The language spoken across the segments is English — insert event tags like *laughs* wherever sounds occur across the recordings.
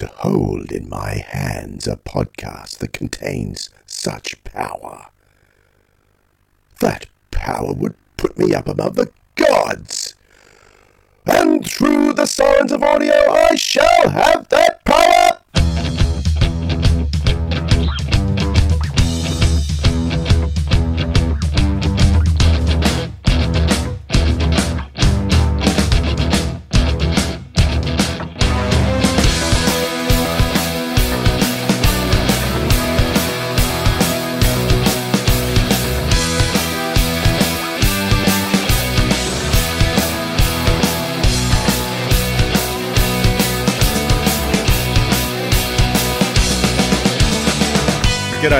to hold in my hands a podcast that contains such power. That power would put me up above the gods. And through the silence of audio, I shall have that power.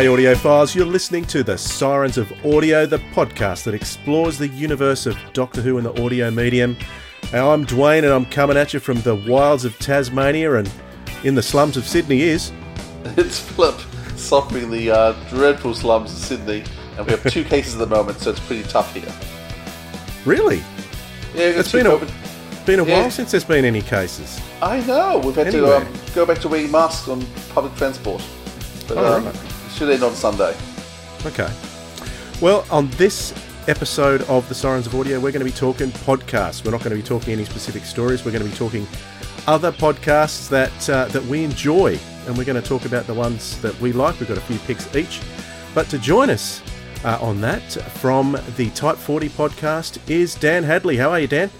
G'day, audiophiles. You're listening to the Sirens of Audio, the podcast that explores the universe of Doctor Who and the audio medium. I'm Dwayne, and I'm coming at you from the wilds of Tasmania and in the slums of Sydney. Is *laughs* It's Flip, suffering the uh, dreadful slums of Sydney, and we have two cases at the moment, so it's pretty tough here. really Yeah, It's been a- been a Yeah. while since there's been any cases. I know we've had Anyway. to um, go back to wearing masks on public transport, but Oh, um, right. Should on Sunday. Okay. Well, on this episode of the Sirens of Audio, we're going to be talking podcasts. We're not going to be talking any specific stories. We're going to be talking other podcasts that uh, that we enjoy, and we're going to talk about the ones that we like. We've got a few picks each. But to join us uh, on that from the Type 40 podcast is Dan Hadley. How are you, Dan?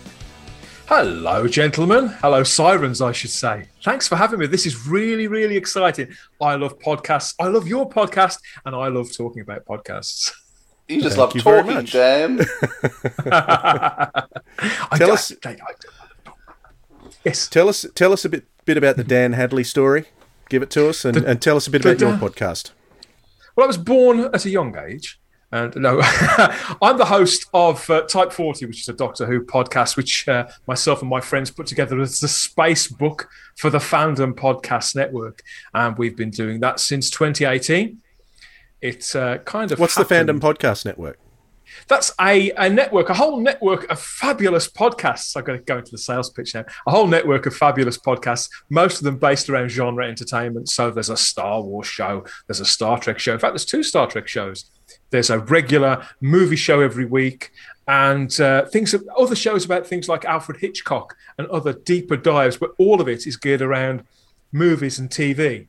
Hello, gentlemen. Hello, sirens, I should say. Thanks for having me. This is really, really exciting. I love podcasts. I love your podcast, and I love talking about podcasts. You just Thank love you talking, much. damn. *laughs* *laughs* I Tell do- us- I- I- yes. Tell us tell us a bit bit about the Dan Hadley story. Give it to us, and, The- and tell us a bit the about your Dan- podcast. Well, I was born at a young age. And no, *laughs* I'm the host of uh, Type 40, which is a Doctor Who podcast, which uh, myself and my friends put together as the space book for the Fandom Podcast Network. And we've been doing that since 2018. It's uh, kind of What's the Fandom Podcast Network? That's a, a network, a whole network of fabulous podcasts. I've got to go into the sales pitch now. A whole network of fabulous podcasts, most of them based around genre entertainment. So there's a Star Wars show, there's a Star Trek show. In fact, there's two Star Trek shows. There's a regular movie show every week, and uh, things other shows about things like Alfred Hitchcock and other deeper dives. But all of it is geared around movies and TV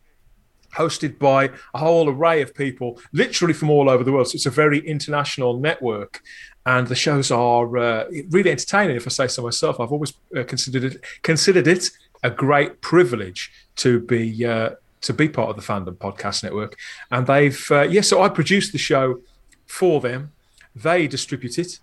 hosted by a whole array of people, literally from all over the world. So it's a very international network, and the shows are uh, really entertaining. If I say so myself, I've always uh, considered it considered it a great privilege to be uh, to be part of the Fandom Podcast Network. And they've uh, yeah, so I produced the show for them. They distribute it.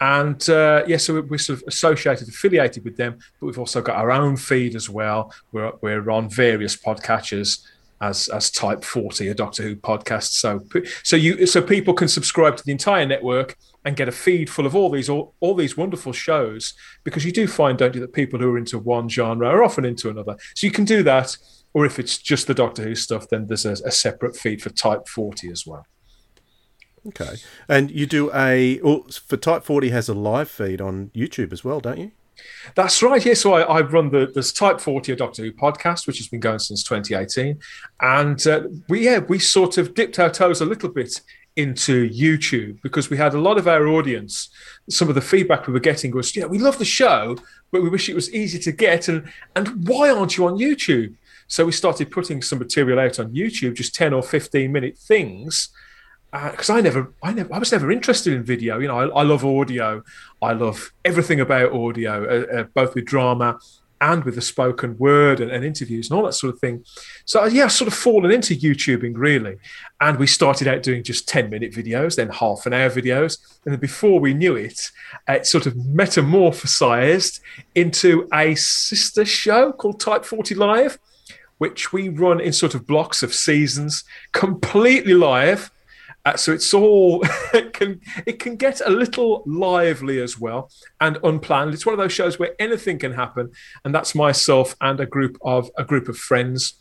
And uh, yeah, so we're sort of associated, affiliated with them, but we've also got our own feed as well. We're, we're on various podcatchers as as Type Forty, a Doctor Who podcast. So so you so people can subscribe to the entire network and get a feed full of all these all, all these wonderful shows because you do find, don't you, that people who are into one genre are often into another. So you can do that, or if it's just the Doctor Who stuff, then there's a, a separate feed for Type Forty as well. Okay. And you do a well, for Type 40 has a live feed on YouTube as well, don't you? That's right. Yeah. So I, I run the this Type 40 a Doctor Who podcast, which has been going since 2018. And uh, we, yeah, we sort of dipped our toes a little bit into YouTube because we had a lot of our audience. Some of the feedback we were getting was, yeah, we love the show, but we wish it was easy to get. And, and why aren't you on YouTube? So we started putting some material out on YouTube, just 10 or 15 minute things because I never, I never, I was never interested in video. You know, I, I love audio. I love everything about audio, uh, uh, both with drama and with the spoken word and, and interviews and all that sort of thing. So yeah, I've sort of fallen into YouTubing really, and we started out doing just ten minute videos, then half an hour videos, and then before we knew it, uh, it sort of metamorphosized into a sister show called Type Forty Live, which we run in sort of blocks of seasons, completely live. Uh, so it's all *laughs* it can it can get a little lively as well and unplanned. It's one of those shows where anything can happen, and that's myself and a group of a group of friends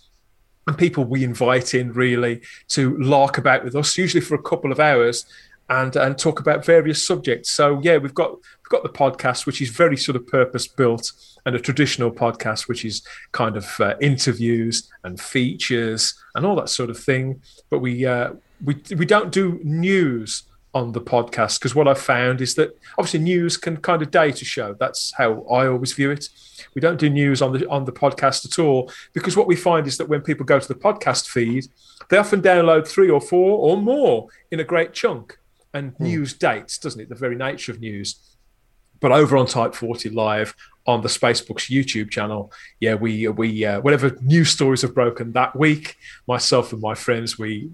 and people we invite in really to lark about with us, usually for a couple of hours. And and talk about various subjects. So yeah, we've got we've got the podcast, which is very sort of purpose built, and a traditional podcast, which is kind of uh, interviews and features and all that sort of thing. But we uh, we we don't do news on the podcast because what I've found is that obviously news can kind of date a show. That's how I always view it. We don't do news on the on the podcast at all because what we find is that when people go to the podcast feed, they often download three or four or more in a great chunk. And hmm. news dates, doesn't it? The very nature of news. But over on Type 40 Live on the Spacebooks YouTube channel, yeah, we we uh, whatever news stories have broken that week, myself and my friends, we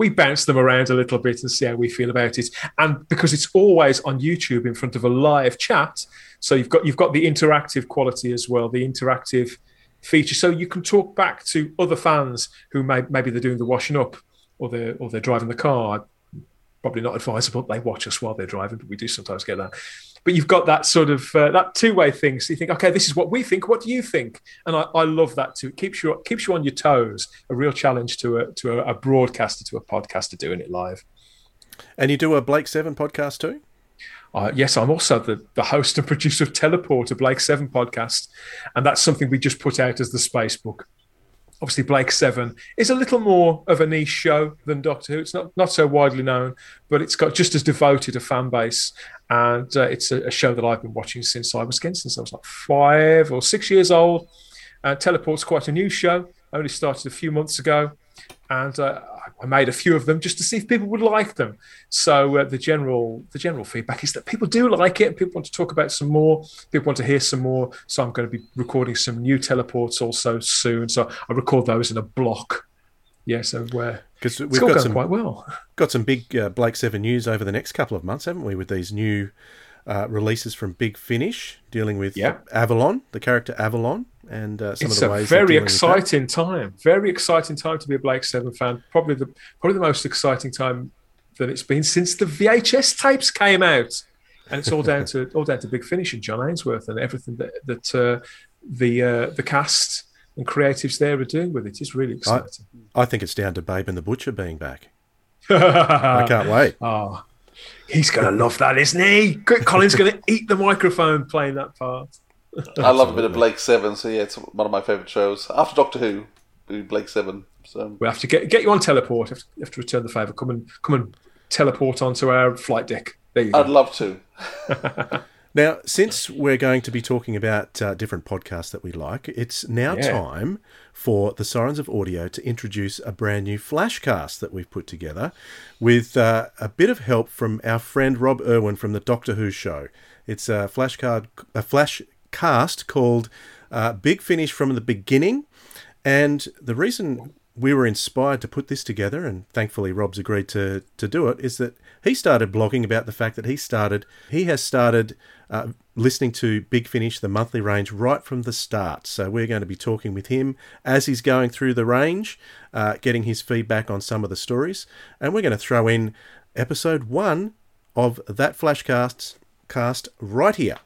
we bounce them around a little bit and see how we feel about it. And because it's always on YouTube in front of a live chat, so you've got you've got the interactive quality as well, the interactive feature, so you can talk back to other fans who may, maybe they're doing the washing up or they're or they're driving the car. Probably not advisable they watch us while they're driving, but we do sometimes get that but you've got that sort of uh, that two-way thing. So you think, okay, this is what we think. What do you think? And I, I love that too. It keeps you keeps you on your toes. A real challenge to a to a, a broadcaster to a podcaster doing it live. And you do a Blake Seven podcast too. Uh, yes, I'm also the, the host and *laughs* producer of Teleport, a Blake Seven podcast, and that's something we just put out as the Space Book obviously Blake Seven is a little more of a niche show than Doctor Who. It's not not so widely known, but it's got just as devoted a fan base, and uh, it's a, a, show that I've been watching since I was again since I was like five or six years old. Uh, Teleport's quite a new show. Only started a few months ago, and uh, I made a few of them just to see if people would like them. So uh, the general the general feedback is that people do like it. People want to talk about some more. People want to hear some more. So I'm going to be recording some new teleports also soon. So I record those in a block. Yeah, so where because we've got some quite well. Got some big uh, Blake Seven news over the next couple of months, haven't we? With these new uh, releases from Big Finish dealing with yeah. Avalon, the character Avalon, and uh, some it's of the ways. It's a very exciting time. Very exciting time to be a Blake Seven fan. Probably the probably the most exciting time that it's been since the VHS tapes came out, and it's all down to *laughs* all down to Big Finish and John Ainsworth and everything that that uh, the uh, the cast and creatives there are doing with it. It's really exciting. I, I think it's down to Bayban the Butcher being back. *laughs* I can't wait. Oh, he's going to love that, isn't he? Colin's going to eat the microphone playing that part. I love a bit of Blake Seven, so yeah, it's one of my favourite shows after Doctor Who. Blake Seven. So we have to get get you on teleport. You have to, have to return the favour. Come and come and teleport onto our flight deck. There you go. I'd love to. *laughs* now, since we're going to be talking about uh, different podcasts that we like, it's now yeah. time for the Sirens of Audio to introduce a brand new flashcast that we've put together with uh, a bit of help from our friend Rob Irwin from the Doctor Who show. It's a flashcard, a flash cast called uh, Big Finish from the Beginning. And the reason we were inspired to put this together, and thankfully Rob's agreed to, to do it, is that he started blogging about the fact that he started, he has started uh, listening to Big Finish, the monthly range, right from the start. So we're going to be talking with him as he's going through the range, uh, getting his feedback on some of the stories, and we're going to throw in episode one of that Flashcast cast right here.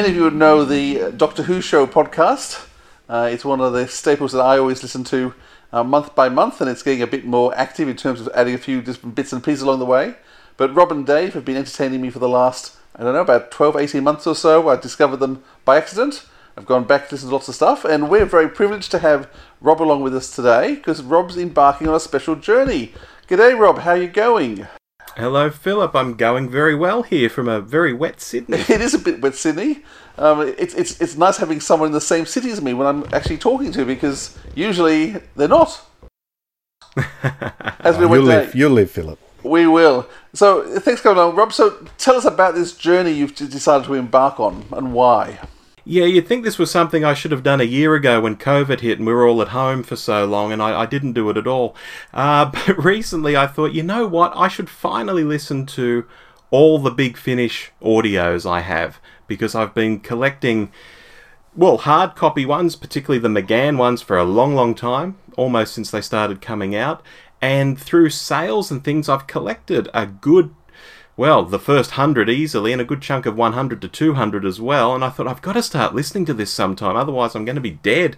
Many of you would know the uh, Doctor Who Show podcast. Uh, it's one of the staples that I always listen to uh, month by month, and it's getting a bit more active in terms of adding a few different bits and pieces along the way. But Rob and Dave have been entertaining me for the last, I don't know, about 12, 18 months or so. I discovered them by accident. I've gone back to listen to lots of stuff, and we're very privileged to have Rob along with us today because Rob's embarking on a special journey. G'day, Rob. How are you going? Hello, Philip. I'm going very well here from a very wet Sydney. *laughs* It is a bit wet Sydney. Um, it's, it's, it's nice having someone in the same city as me when I'm actually talking to because usually they're not. *laughs* as we oh, you'll, live, you'll live, Philip. We will. So thanks for coming along, Rob. So tell us about this journey you've decided to embark on and why. Yeah, you'd think this was something I should have done a year ago when COVID hit and we were all at home for so long, and I, I didn't do it at all. Uh, *laughs* but recently I thought, you know what? I should finally listen to all the Big Finish audios I have because I've been collecting, well, hard copy ones, particularly the McGann ones, for a long, long time, almost since they started coming out. And through sales and things, I've collected a good well, the first 100 easily and a good chunk of 100 to 200 as well. And I thought, I've got to start listening to this sometime, otherwise, I'm going to be dead.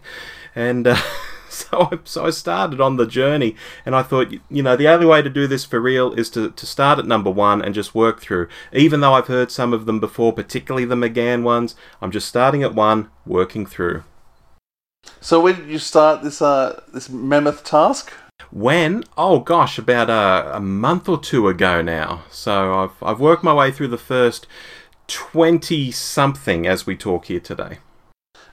And. Uh, *laughs* so I, so I started on the journey and I thought you know the only way to do this for real is to, to start at number one and just work through even though I've heard some of them before particularly the McGann ones I'm just starting at one working through so when did you start this uh, this mammoth task when? Oh gosh, about a, a month or two ago now. So I've, I've worked my way through the first 20 something as we talk here today.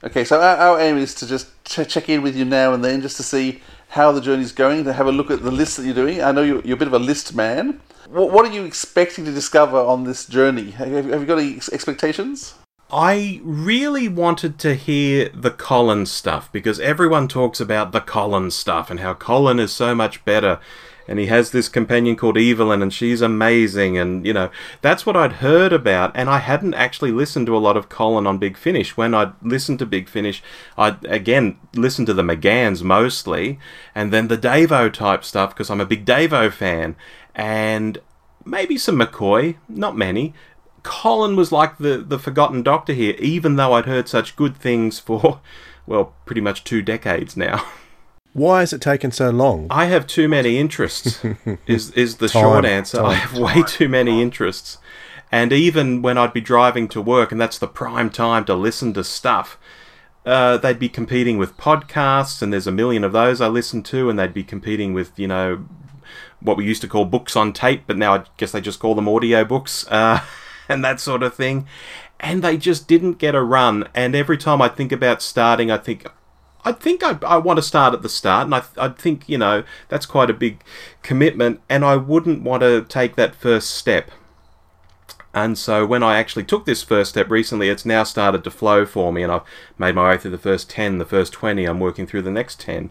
Okay, so our, our aim is to just ch- check in with you now and then just to see how the journey's going, to have a look at the list that you're doing. I know you're, you're a bit of a list man. What, what, are you expecting to discover on this journey? Have, have you got any expectations? I really wanted to hear the Colin stuff because everyone talks about the Colin stuff and how Colin is so much better. And he has this companion called Evelyn, and she's amazing. And, you know, that's what I'd heard about. And I hadn't actually listened to a lot of Colin on Big Finish. When I'd listened to Big Finish, I'd, again, listened to the McGanns mostly, and then the Davo type stuff because I'm a big Davo fan. And maybe some McCoy, not many, Colin was like the, the forgotten doctor here, even though I'd heard such good things for, *laughs* well, pretty much two decades now. Why has it taken so long? I have too many interests, *laughs* is, is the time, short answer. Time, I have way too many interests. And even when I'd be driving to work, and that's the prime time to listen to stuff, uh, they'd be competing with podcasts, and there's a million of those I listen to, and they'd be competing with, you know, what we used to call books on tape, but now I guess they just call them audio books. Uh, *laughs* and that sort of thing. And they just didn't get a run. And every time I think about starting, I think, I think I, I want to start at the start, and I, I think, you know, that's quite a big commitment, and I wouldn't want to take that first step. And so when I actually took this first step recently, it's now started to flow for me, and I've made my way through the first 10, the first 20, I'm working through the next 10.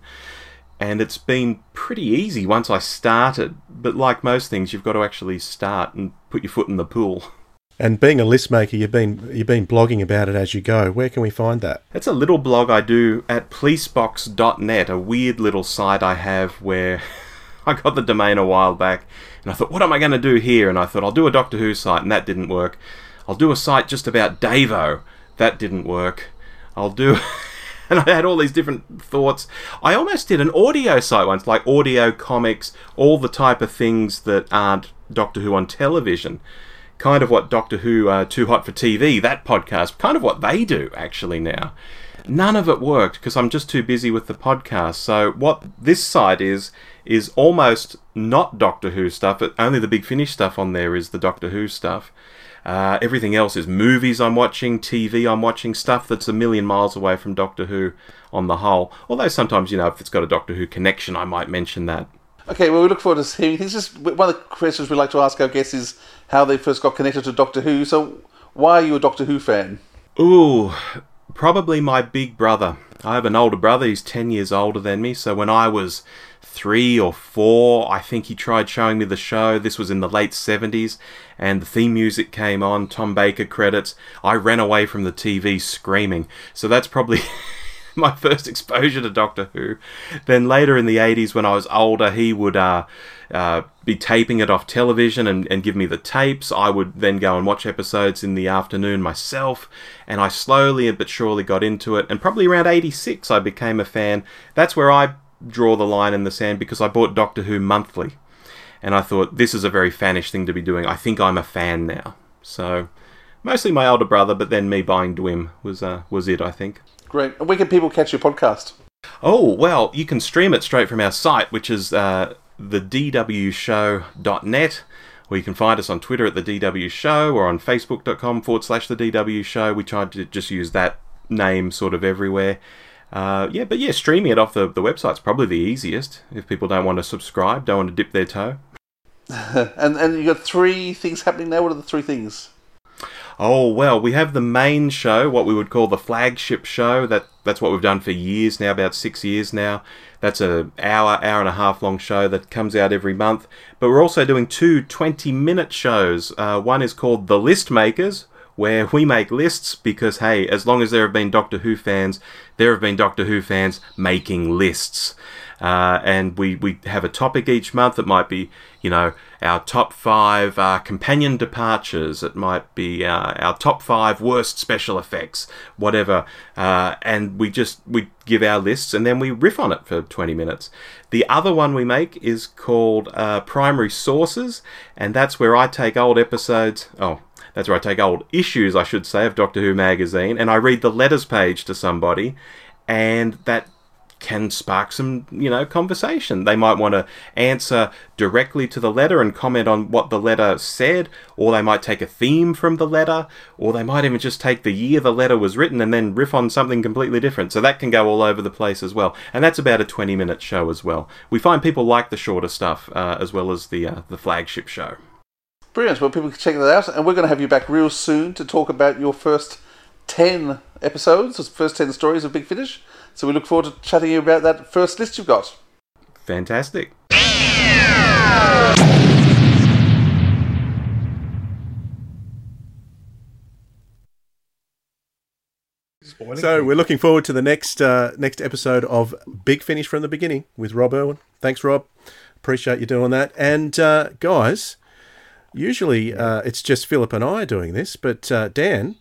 And it's been pretty easy once I started, but like most things, you've got to actually start and put your foot in the pool. *laughs* And being a list maker, you've been you've been blogging about it as you go. Where can we find that? It's a little blog I do at policebox.net, a weird little site I have where *laughs* I got the domain a while back, and I thought, what am I going to do here? And I thought, I'll do a Doctor Who site, and that didn't work. I'll do a site just about Davo. That didn't work. I'll do. *laughs* and I had all these different thoughts. I almost did an audio site once, like audio comics, all the type of things that aren't Doctor Who on television kind of what Doctor Who uh, Too Hot for TV, that podcast, kind of what they do actually now. None of it worked because I'm just too busy with the podcast. So what this site is is almost not Doctor Who stuff. But only the Big Finish stuff on there is the Doctor Who stuff. Uh, everything else is movies I'm watching, TV I'm watching, stuff that's a million miles away from Doctor Who on the whole. Although sometimes, you know, if it's got a Doctor Who connection, I might mention that. Okay, well, we look forward to hearing This Just one of the questions we like to ask our guests is how they first got connected to Doctor Who. So, why are you a Doctor Who fan? Ooh, probably my big brother. I have an older brother, he's 10 years older than me. So, when I was three or four, I think he tried showing me the show. This was in the late 70s, and the theme music came on, Tom Baker credits. I ran away from the TV screaming. So, that's probably. *laughs* *laughs* my first exposure to Doctor Who. Then later in the 80s, when I was older, he would uh, uh, be taping it off television and, and give me the tapes. I would then go and watch episodes in the afternoon myself, and I slowly but surely got into it. And probably around 86, I became a fan. That's where I draw the line in the sand because I bought Doctor Who monthly. And I thought, this is a very fanish thing to be doing. I think I'm a fan now. So, mostly my older brother, but then me buying Dwim was uh, was it, I think. Great. And where can people catch your podcast? Oh, well, you can stream it straight from our site, which is uh, thedwshow.net, or you can find us on Twitter at the DW Show or on Facebook.com forward slash the DW Show. We try to just use that name sort of everywhere. Uh, yeah, but yeah, streaming it off the, the website's probably the easiest if people don't want to subscribe, don't want to dip their toe. *laughs* and and you got three things happening now. What are the three things? Oh well, we have the main show, what we would call the flagship show. That that's what we've done for years now, about six years now. That's a hour, hour and a half long show that comes out every month. But we're also doing two 20 minute shows. Uh, one is called The List Makers, where we make lists because, hey, as long as there have been Doctor Who fans, there have been Doctor Who fans making lists. Uh, and we, we have a topic each month. It might be, you know, our top five uh, companion departures. It might be uh, our top five worst special effects, whatever. Uh, and we just we give our lists and then we riff on it for 20 minutes. The other one we make is called uh, Primary Sources, and that's where I take old episodes. Oh, that's where I take old issues, I should say, of Doctor Who magazine, and I read the letters page to somebody, and that can spark some, you know, conversation. They might want to answer directly to the letter and comment on what the letter said, or they might take a theme from the letter, or they might even just take the year the letter was written and then riff on something completely different. So that can go all over the place as well. And that's about a 20 minute show as well. We find people like the shorter stuff uh, as well as the uh, the flagship show. Brilliant. Well, people can check that out, and we're going to have you back real soon to talk about your first 10 episodes, first 10 stories of Big Finish. So we look forward to chatting you about that first list you've got. Fantastic. So we're looking forward to the next uh, next episode of Big Finish from the beginning with Rob Irwin. Thanks, Rob. Appreciate you doing that. And uh, guys, usually uh, it's just Philip and I doing this, but uh, Dan,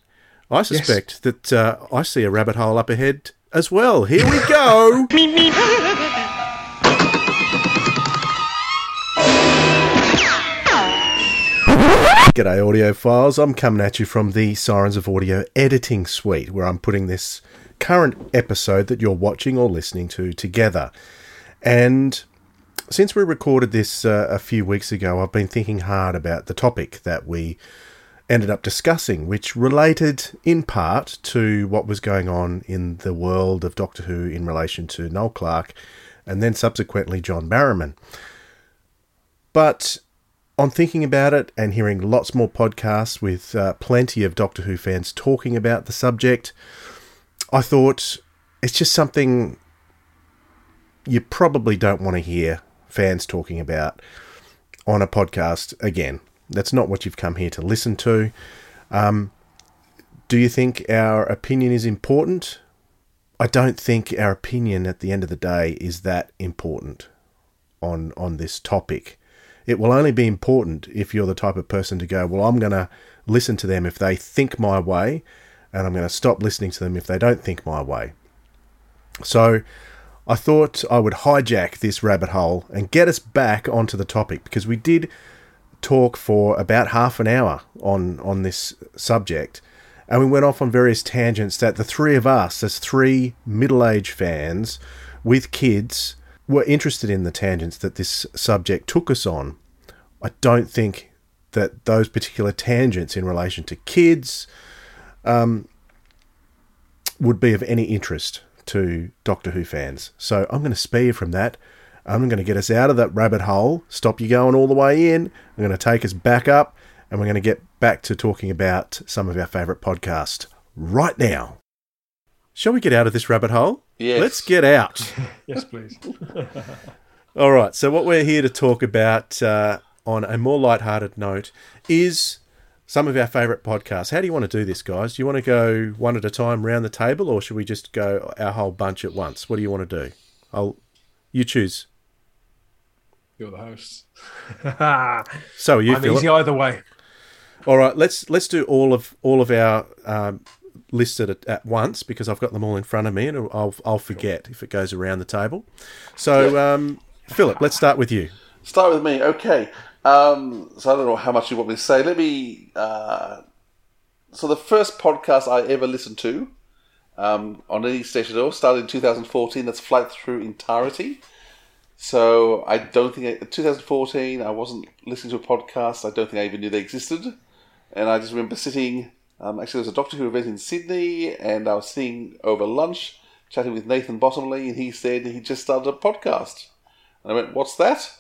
I suspect that uh, I see a rabbit hole up ahead as well. Here we go. *laughs* G'day, audiophiles. I'm coming at you from the Sirens of Audio editing suite, where I'm putting this current episode that you're watching or listening to together. And since we recorded this uh, a few weeks ago, I've been thinking hard about the topic that we ended up discussing, which related in part to what was going on in the world of Doctor Who in relation to Noel Clarke and then subsequently John Barrowman. But on thinking about it and hearing lots more podcasts with uh, plenty of Doctor Who fans talking about the subject, I thought it's just something you probably don't want to hear fans talking about on a podcast again. That's not what you've come here to listen to. Um, do you think our opinion is important? I don't think our opinion at the end of the day is that important on on this topic. It will only be important if you're the type of person to go, well, I'm going to listen to them if they think my way, and I'm going to stop listening to them if they don't think my way. So I thought I would hijack this rabbit hole and get us back onto the topic because we did talk for about half an hour on on this subject and we went off on various tangents that the three of us as three middle-aged fans with kids were interested in the tangents that this subject took us on. I don't think that those particular tangents in relation to kids um, would be of any interest to Doctor Who fans. So I'm going to spare you from that. I'm going to get us out of that rabbit hole, stop you going all the way in. I'm going to take us back up, and we're going to get back to talking about some of our favourite podcasts right now. Shall we get out of this rabbit hole? Yes. Let's get out. *laughs* yes, please. *laughs* All right. So, what we're here to talk about uh, on a more light-hearted note is some of our favourite podcasts. How do you want to do this, guys? Do you want to go one at a time round the table, or should we just go our whole bunch at once? What do you want to do? I'll you choose. You're the host. *laughs* So are you, I'm Philip. easy either way. All right. Let's let's do all of all of our um, listed at, at once because I've got them all in front of me, and I'll I'll forget if it goes around the table. So, um, Philip, let's start with you. Start with me, okay. Um, so I don't know how much you want me to say. Let me. Uh, so the first podcast I ever listened to um, on any station at all started in 2014. That's Flight Through Entirety. So I don't think I, 2014 I wasn't listening to a podcast. I don't think I even knew they existed. And I just remember sitting. Um, actually, there was a Doctor Who event in Sydney, and I was sitting over lunch chatting with Nathan Bottomley, and he said he just started a podcast. And I went, "What's that?"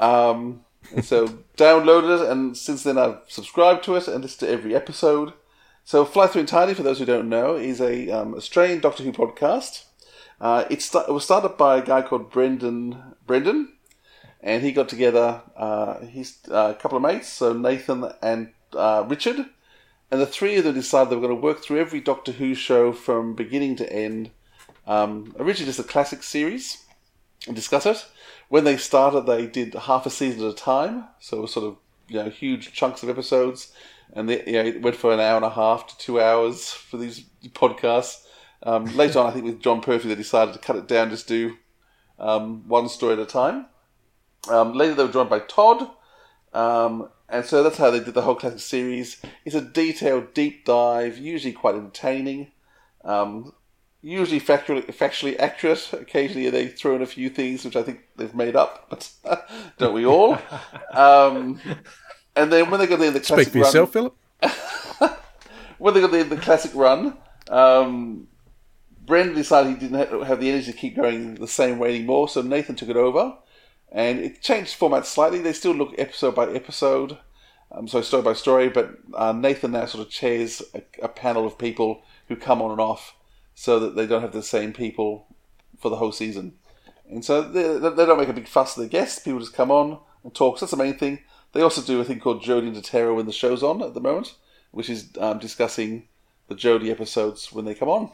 Um, and so *laughs* downloaded it, and since then I've subscribed to it and listened to every episode. So Flight Through Entirety, for those who don't know, is a um, Australian Doctor Who podcast. Uh, it, sta- it was started by a guy called Brendan Brendan, and he got together uh, he's uh, a couple of mates, so Nathan and uh, Richard, and the three of them decided they were going to work through every Doctor Who show from beginning to end. Um, originally just a classic series and discuss it. when they started, they did half a season at a time, so it was sort of you know huge chunks of episodes, and they, you know, it went for an hour and a half to two hours for these podcasts. Um, later on, I think with Jon Pertwee, they decided to cut it down, just do um, one story at a time. Um, later, they were joined by Todd, um, and so that's how they did the whole classic series. It's a detailed, deep dive, usually quite entertaining, um, usually factually, factually accurate. Occasionally, they throw in a few things which I think they've made up, but *laughs* don't we all? Um, and then when they got the, the classic Speak for run, yourself, Philip. *laughs* when they got the, the classic run, um, Brendan decided he didn't have the energy to keep going the same way anymore, so Nathan took it over, and it changed format slightly. They still look episode by episode, um, so story by story, but uh, Nathan now sort of chairs a, a panel of people who come on and off, so that they don't have the same people for the whole season. And so they, they don't make a big fuss of the guests. People just come on and talk. So that's the main thing. They also do a thing called Jodie and Terror when the show's on at the moment, which is um, discussing the Jodie episodes when they come on.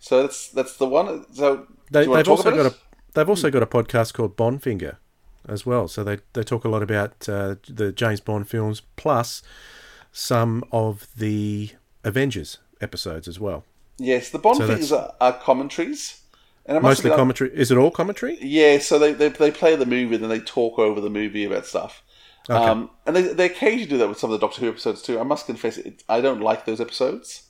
So that's that's the one. So they, do you they've talk also got it? a they've also got a podcast called Bondfinger as well. So they they talk a lot about uh, the James Bond films plus some of the Avengers episodes as well. yes, the Bond So things are, are commentaries, and Mostly commentary. Is it all commentary? Yeah, so they, they they play the movie and then they talk over the movie about stuff. Um, and they, they occasionally do that with some of the Doctor Who episodes too. I must confess, it, I don't like those episodes.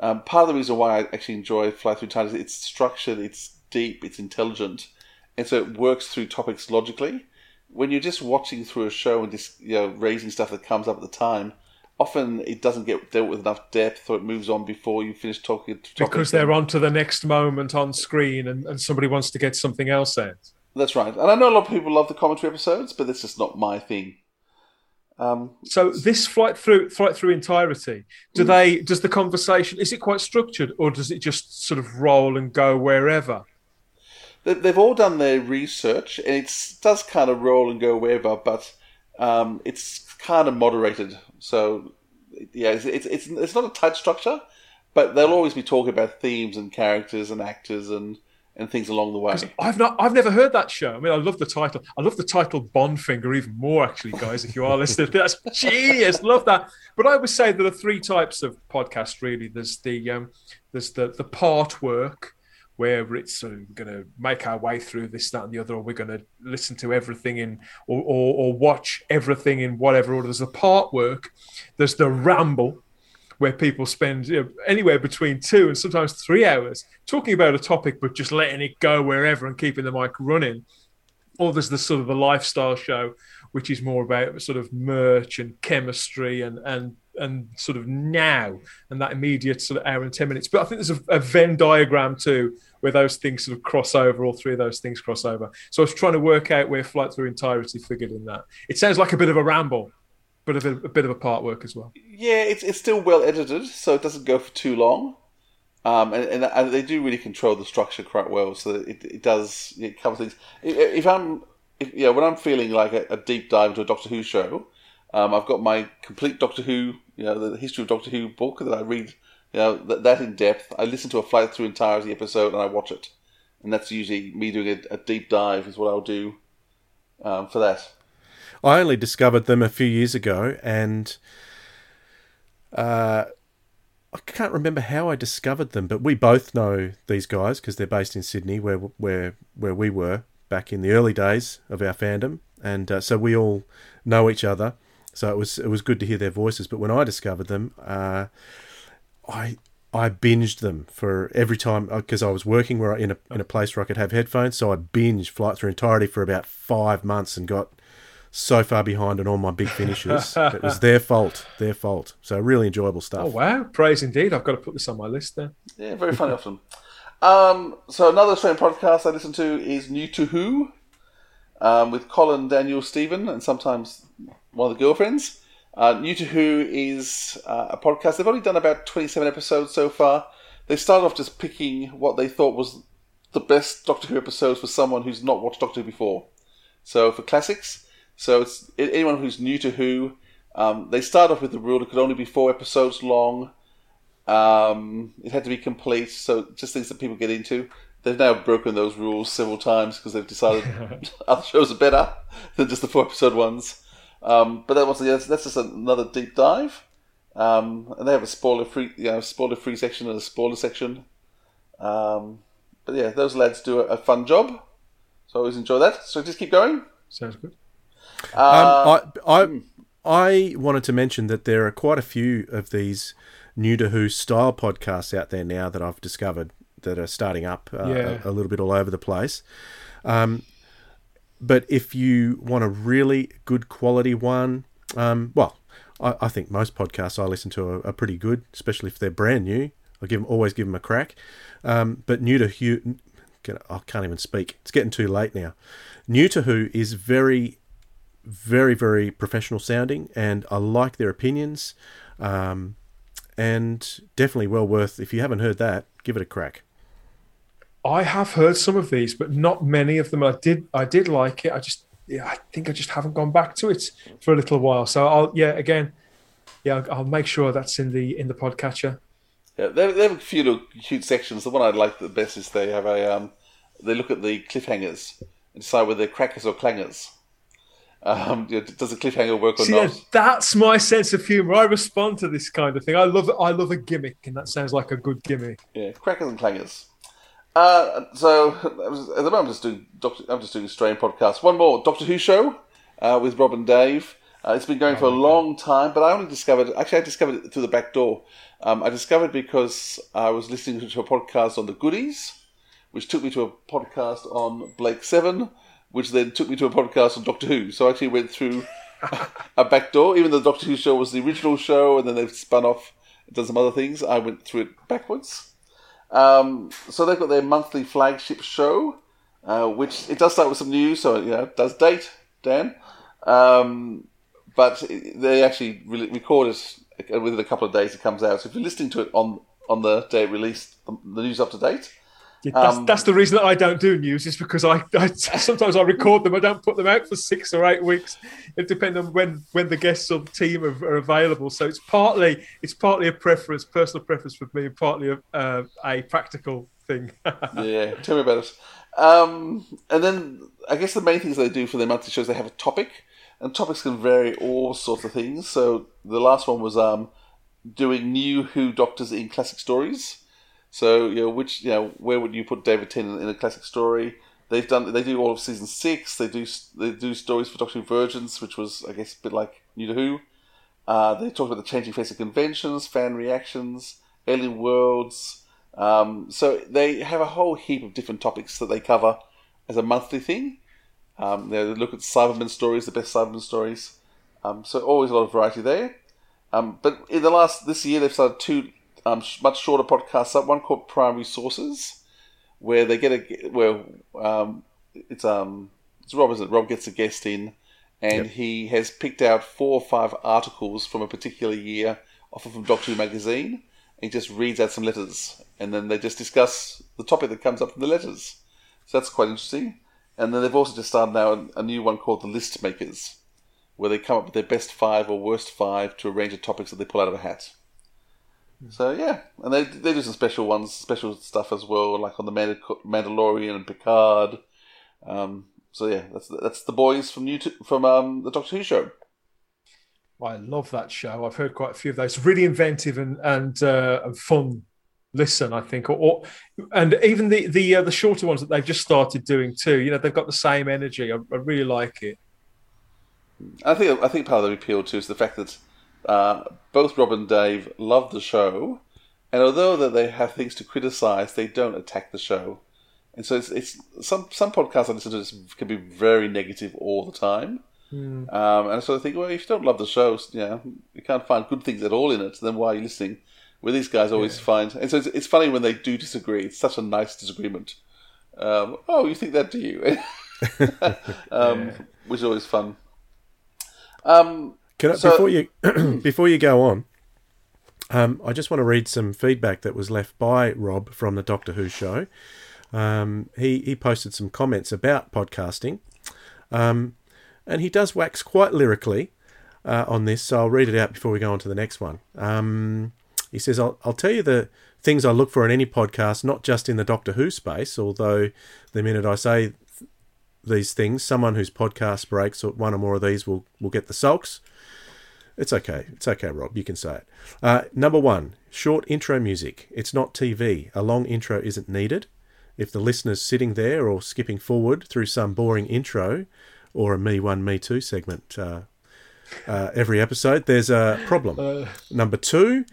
Um, part of the reason why I actually enjoy Fly Through Time is it's structured, it's deep, it's intelligent, and so it works through topics logically. When you're just watching through a show and just you know raising stuff that comes up at the time, often it doesn't get dealt with enough depth, or it moves on before you finish talking. because they're on to the next moment on screen and, and somebody wants to get something else out. That's right, and I know a lot of people love the commentary episodes, but that's just not my thing. Um, So this flight through flight through entirety, do they does the conversation is it quite structured or does it just sort of roll and go wherever? they- they've all done their research, and it does kind of roll and go wherever, but um, it's kind of moderated. So, yeah, it's, it's it's it's not a tight structure, but they'll always be talking about themes and characters and actors and and things along the way. I've not I've never heard that show. I mean I love the title. I love the title Bondfinger even more actually, guys, if you are *laughs* listening. That's genius. Love that. But I would say there are three types of podcast really. There's the um there's the the part work where it's sort of going to make our way through this, that, and the other, or we're going to listen to everything in, or, or, or watch everything in whatever order. There's the part work, there's the ramble, where people spend you know, anywhere between two and sometimes three hours talking about a topic, but just letting it go wherever and keeping the mic running. Or there's the sort of the lifestyle show, which is more about sort of merch and chemistry and and and sort of now and that immediate sort of hour and ten minutes. But I think there's a, a Venn diagram too, where those things sort of cross over. All three of those things cross over. So I was trying to work out where Flight Through Entirety figured in that. It sounds like a bit of a ramble, but a bit, a bit of a part work as well. Yeah, it's it's still well edited, so it doesn't go for too long. Um, and, and, and they do really control the structure quite well, so it, it does it covers things. If, I'm, if, when I'm feeling like a, a deep dive into a Doctor Who show, um, I've got my complete Doctor Who, you know, the history of Doctor Who book that I read, you know, that, that in depth. I listen to a flight through entirety episode and I watch it, and that's usually me doing a, a deep dive is what I'll do um, for that. I only discovered them a few years ago, and uh, I can't remember how I discovered them. But we both know these guys because they're based in Sydney, where where where we were back in the early days of our fandom, and uh, so we all know each other. So it was it was good to hear their voices. But when I discovered them, uh, I I binged them for every time because I was working where I, in a in a place where I could have headphones. So I binged Flight Through Entirety for about five months and got so far behind on all my big finishes. *laughs* it was their fault, their fault. So really enjoyable stuff. Oh wow, praise indeed! I've got to put this on my list then. Yeah, very funny often. Um, so another Australian podcast I listen to is New to Who, um, with Colin, Daniel, Stephen, and sometimes one of the girlfriends. Uh, New to Who is uh, a podcast. They've only done about twenty-seven episodes so far. They started off just picking what they thought was the best Doctor Who episodes for someone who's not watched Doctor Who before. So for classics, so it's anyone who's new to Who. Um, they start off with the rule it could only be four episodes long. Um, it had to be complete, so just things that people get into. they've now broken those rules several times because they've decided *laughs* other shows are better than just the four episode ones. Um, but that that's just another deep dive. Um, and they have a spoiler free, you know, spoiler free section and a spoiler section. Um, but yeah, those lads do a, a, fun job. So I always enjoy that. So just keep going. Sounds good. Uh, um, I, I, hmm. I wanted to mention that there are quite a few of these new to Who style podcasts out there now that I've discovered that are starting up uh, yeah. a, a, little bit all over the place. Um, but if you want a really good quality one, um, well, I, I, think most podcasts I listen to are, are, pretty good, especially if they're brand new. I give them, always give them a crack. Um, but new to Who, I can't even speak. It's getting too late now. New to Who is very, very, very professional sounding, and I like their opinions. Um, and definitely well worth. If you haven't heard that, give it a crack. I have heard some of these, but not many of them. I did, I did like it. I just, yeah, I think I just haven't gone back to it for a little while. So I'll, yeah, again, yeah, I'll, I'll make sure that's in the in the podcatcher. Yeah, they, they have a few little cute sections. The one I like the best is they have a, um, they look at the cliffhangers and decide whether they're crackers or clangers. Um, does a cliffhanger work or See, not? Yeah, that's my sense of humour. I respond to this kind of thing. I love I love a gimmick, and that sounds like a good gimmick. Yeah, crackers and clangers. Uh, so at the moment, I'm just doing Doctor, I'm just doing a Australian podcast. One more Doctor Who show uh, with Rob and Dave. Uh, it's been going for a long time, but I only discovered actually I discovered it through the back door. Um, I discovered because I was listening to a podcast on the Goodies, which took me to a podcast on Blake Seven, which then took me to a podcast on Doctor Who. So I actually went through a back door, even though the Doctor Who show was the original show, and then they've spun off and done some other things. I went through it backwards. Um, so they've got their monthly flagship show, uh, which it does start with some news, so you know, it does date, Dan. Um, but they actually re- record it within a couple of days it comes out. So if you're listening to it on on the day it released, the news up to date, yeah, that's, um, that's the reason that I don't do news is because I, I, *laughs* sometimes I record them. I don't put them out for six or eight weeks. It depends on when when the guests or the team are, are, available. So it's partly it's partly a preference, personal preference for me, and partly a, uh, a practical thing. *laughs* yeah, tell me about it. Um, and then I guess the main things they do for their monthly shows they have a topic, and topics can vary all sorts of things. So the last one was um, doing new Who Doctors in classic stories. So you know, which you know, where would you put David Tennant in a classic story? They've done. They do all of season six. They do. They do stories for Doctor Who Virgins, which was, I guess, a bit like New to Who. Uh, they talk about the changing face of conventions, fan reactions, alien worlds. Um, so they have a whole heap of different topics that they cover as a monthly thing. Um, they look at Cyberman stories, the best Cyberman stories. Um, so always a lot of variety there. Um, but in the last this year, they've started two um, much shorter podcasts up. One called Primary Sources, where they get a where um, it's um it's Rob isn't it? Rob gets a guest in, and yep. he has picked out four or five articles from a particular year, often from Doctor Who magazine. he just reads out some letters, and then they just discuss the topic that comes up from the letters. So that's quite interesting. And then they've also just started now a new one called the List Makers, where they come up with their best five or worst five to a range of topics that they pull out of a hat. So yeah, and they they do some special ones, special stuff as well, like on the Mandalorian and Picard. Um, so yeah, that's that's the boys from New from um, the Doctor Who show. I love that show. I've heard quite a few of those. Really inventive and and, uh, and fun. Listen, I think, or, or and even the the uh, the shorter ones that they've just started doing too. You know, they've got the same energy. I, I really like it. I think I think part of the appeal too is the fact that uh, both Rob and Dave love the show, and although that they have things to criticize, they don't attack the show. And so it's, it's some some podcasts I listen to can be very negative all the time. Mm. Um, and so I think, well, if you don't love the show, you know, you can't find good things at all in it, then why are you listening? Where these guys always yeah. find, and so it's, it's, funny when they do disagree. It's such a nice disagreement. Um, oh, you think that, do you? *laughs* *laughs* um, yeah. Which is always fun. Um, can I, so, before you *clears throat* before you go on, um, I just want to read some feedback that was left by Rob from the Doctor Who show. Um, he he posted some comments about podcasting, um, and he does wax quite lyrically uh, on this. So I'll read it out before we go on to the next one. Um, he says, I'll, "I'll tell you the things I look for in any podcast, not just in the Doctor Who space, although the minute I say these things, someone whose podcast breaks or one or more of these will, will get the sulks. It's okay. It's okay, Rob. You can say it. Uh, number one, short intro music. It's not TV. A long intro isn't needed. If the listener's sitting there or skipping forward through some boring intro or a Me One, Me Two segment uh, uh, every episode, there's a problem. Number two,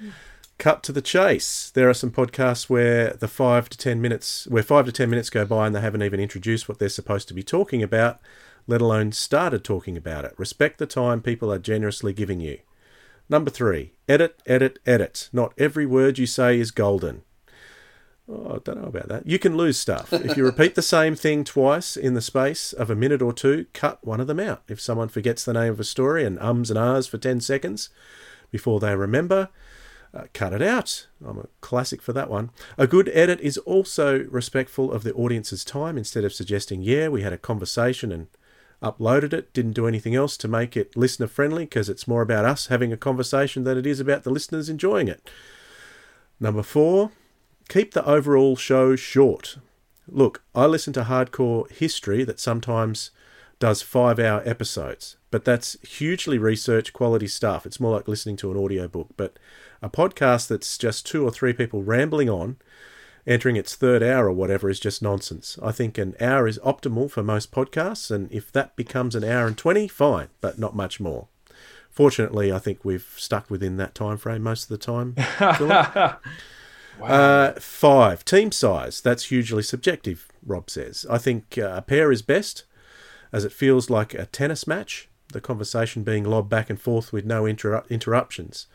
cut to the chase. There are some podcasts where the five to ten minutes, where five to ten minutes go by and they haven't even introduced what they're supposed to be talking about, let alone started talking about it. Respect the time people are generously giving you. Number three, edit, edit, edit. Not every word you say is golden. Oh, I don't know about that. You can lose stuff. if you repeat the same thing twice in the space of a minute or two, cut one of them out. If someone forgets the name of a story and ums and ahs for 10 seconds before they remember, uh, cut it out. I'm a classic for that one. A good edit is also respectful of the audience's time instead of suggesting, yeah, we had a conversation and uploaded it, didn't do anything else to make it listener friendly because it's more about us having a conversation than it is about the listeners enjoying it. Number four, keep the overall show short. Look, I listen to hardcore history that sometimes does five hour episodes, but that's hugely research quality stuff. It's more like listening to an audiobook. But a podcast that's just two or three people rambling on, entering its third hour or whatever, is just nonsense. I think an hour is optimal for most podcasts, and if that becomes an hour and 20, fine, but not much more. Fortunately, I think we've stuck within that time frame most of the time. Philip. *laughs* Uh, five, team size. That's hugely subjective, Rob says. I think uh, a pair is best, as it feels like a tennis match, the conversation being lobbed back and forth with no inter- interruptions.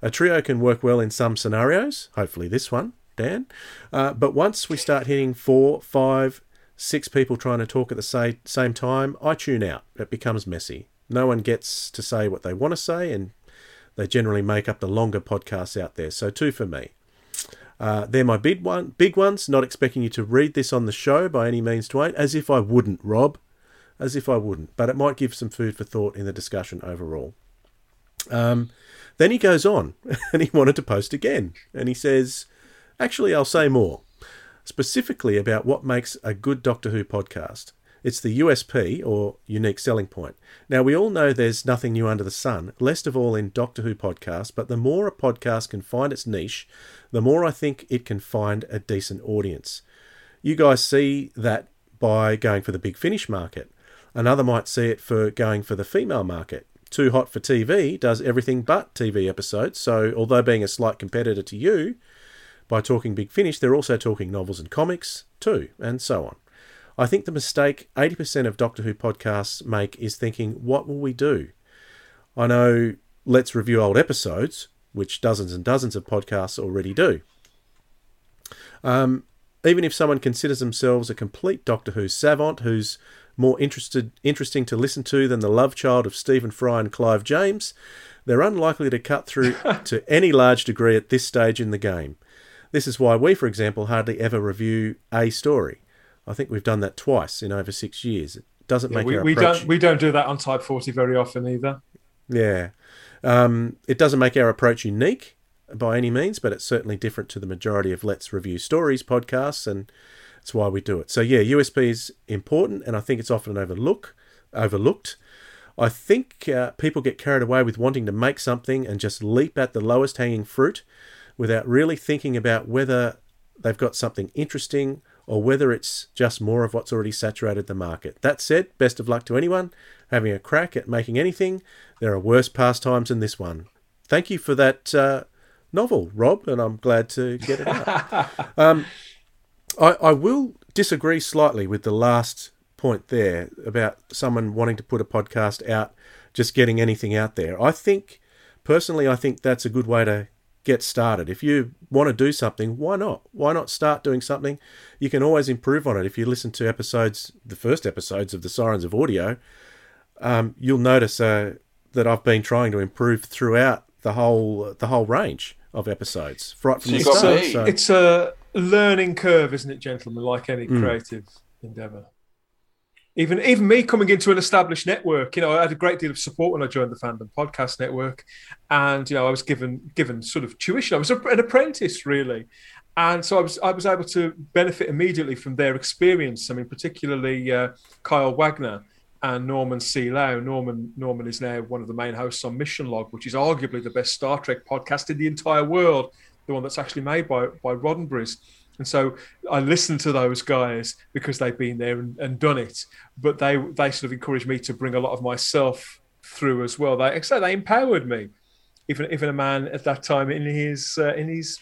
A trio can work well in some scenarios, hopefully this one, Dan. Uh, but once we start hitting four, five, six people trying to talk at the sa- same time, I tune out. It becomes messy. No one gets to say what they want to say, and they generally make up the longer podcasts out there. So, two for me. Uh, they're my big one, big ones. Not expecting you to read this on the show by any means, Dwayne. As if I wouldn't, Rob. As if I wouldn't. But it might give some food for thought in the discussion overall. Um, then he goes on, *laughs* and he wanted to post again, and he says, "Actually, I'll say more, specifically about what makes a good Doctor Who podcast." It's the USP, or unique selling point. Now, we all know there's nothing new under the sun, least of all in Doctor Who podcasts, but the more a podcast can find its niche, the more I think it can find a decent audience. You guys see that by going for the big finish market. Another might see it for going for the female market. Too Hot for TV does everything but TV episodes, so although being a slight competitor to you, by talking Big Finish, they're also talking novels and comics too, and so on. I think the mistake 80% of Doctor Who podcasts make is thinking, what will we do? I know let's review old episodes, which dozens and dozens of podcasts already do. Um, even if someone considers themselves a complete Doctor Who savant who's more interested, interesting to listen to than the love child of Stephen Fry and Clive James, they're unlikely to cut through *laughs* to any large degree at this stage in the game. This is why we, for example, hardly ever review a story. I think we've done that twice in over six years. It doesn't Yeah, make we, our we approach. don't we don't do that on Type 40 very often either. Yeah. Um, it doesn't make our approach unique by any means, but it's certainly different to the majority of Let's Review Stories podcasts, and that's why we do it. So, yeah, USP is important, and I think it's often overlook, overlooked. I think uh, people get carried away with wanting to make something and just leap at the lowest hanging fruit without really thinking about whether they've got something interesting or whether it's just more of what's already saturated the market. That said, best of luck to anyone having a crack at making anything. There are worse pastimes than this one. Thank you for that uh, novel, Rob, and I'm glad to get it out. *laughs* um, I, I will disagree slightly with the last point there about someone wanting to put a podcast out, just getting anything out there. I think, personally, I think that's a good way to get started. If you want to do something, why not? Why not start doing something? You can always improve on it. If you listen to episodes, the first episodes of the Sirens of Audio, um, you'll notice uh, that I've been trying to improve throughout the whole the whole range of episodes right from So the start. So, It's a learning curve, isn't it, gentlemen? Like any Mm. creative endeavour. Even even me coming into an established network, you know, I had a great deal of support when I joined the Fandom Podcast Network, and you know, I was given given sort of tuition. I was an apprentice, really, and so I was I was able to benefit immediately from their experience. I mean, particularly uh, Kyle Wagner and Norman C. Lao. Norman Norman is now one of the main hosts on Mission Log, which is arguably the best Star Trek podcast in the entire world, the one that's actually made by by Roddenberry's. And so I listened to those guys because they've been there and, and, done it. But they they sort of encouraged me to bring a lot of myself through as well. They so they empowered me, even even a man at that time in his uh, in his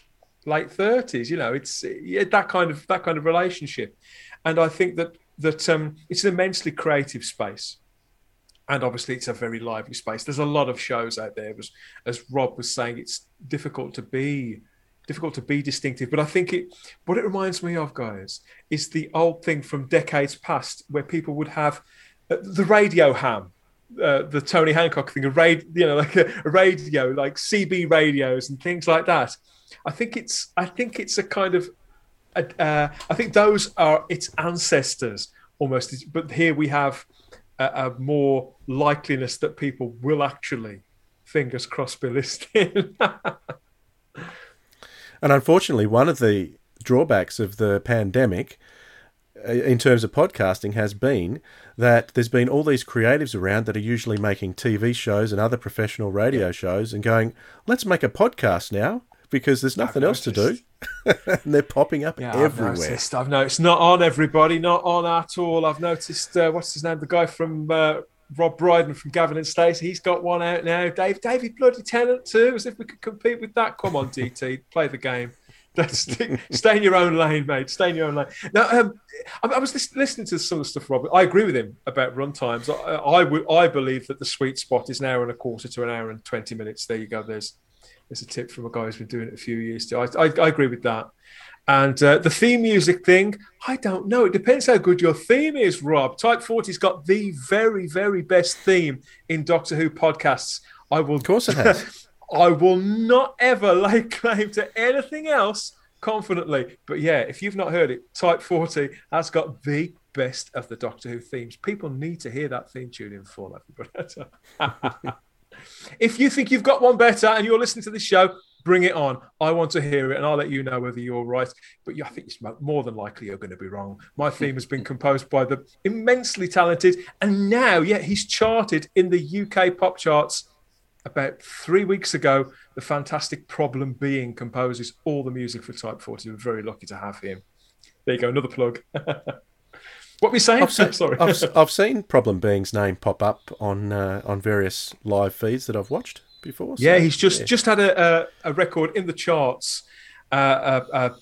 late thirties. You know, it's that kind of that kind of relationship. And I think that that um, it's an immensely creative space. And obviously, it's a very lively space. There's a lot of shows out there. As, as Rob was saying, it's difficult to be difficult to be distinctive. But I think it, what it reminds me of, guys, is the old thing from decades past where people would have uh, the radio ham. Uh, the Tony Hancock thing, a radio, you know, *laughs* like a, a, radio, like CB radios and things like that. I think it's, I think it's a kind of, uh, I think those are its ancestors almost. But here we have a, a more likeliness that people will actually, fingers crossed, be listening. *laughs* And unfortunately, one of the drawbacks of the pandemic uh, in terms of podcasting has been that there's been all these creatives around that are usually making TV shows and other professional radio shows and going, let's make a podcast now because there's nothing else to do. *laughs* and they're popping up yeah, everywhere. I've noticed, I've noticed. Not on everybody, not on at all. I've noticed, uh, what's his name? The guy from uh, Rob Brydon from Gavin and Stacey, he's got one out now. Dave, David Bloody Tennant too, as if we could compete with that. Come on, DT, play the game. *laughs* Stay, stay in your own lane, mate. Stay in your own lane. Now, um, I, I, was listening to some of the stuff, Robert. I agree with him about run times. I, I, would, I believe that the sweet spot is an hour and a quarter to an hour and twenty minutes. There you go. There's, there's a tip from a guy who's been doing it a few years. Too. I, I, I agree with that. And uh, the theme music thing, I don't know. It depends how good your theme is, Rob. Type 40's got the very, very best theme in Doctor Who podcasts. I will. Of course it has. *laughs* I will not ever lay claim to anything else confidently. But yeah, if you've not heard it, Type 40 has got the best of the Doctor Who themes. People need to hear that theme tune in full, everybody. *laughs* if you think you've got one better and you're listening to this show, Bring it on. I want to hear it, and I'll let you know whether you're right. But I think it's more than likely you're going to be wrong. My theme has been composed by the immensely talented, and now, yeah, he's charted in the UK pop charts about three weeks ago. The fantastic Problem Being composes all the music for Type 40. We're very lucky to have him. There you go, another plug. *laughs* what were you saying? I've seen, *laughs* Sorry. I've, I've, seen Problem Being's name pop up on uh, on various live feeds that I've watched before. So, yeah, he's just yeah. just had a, a, a, record in the charts, uh, a,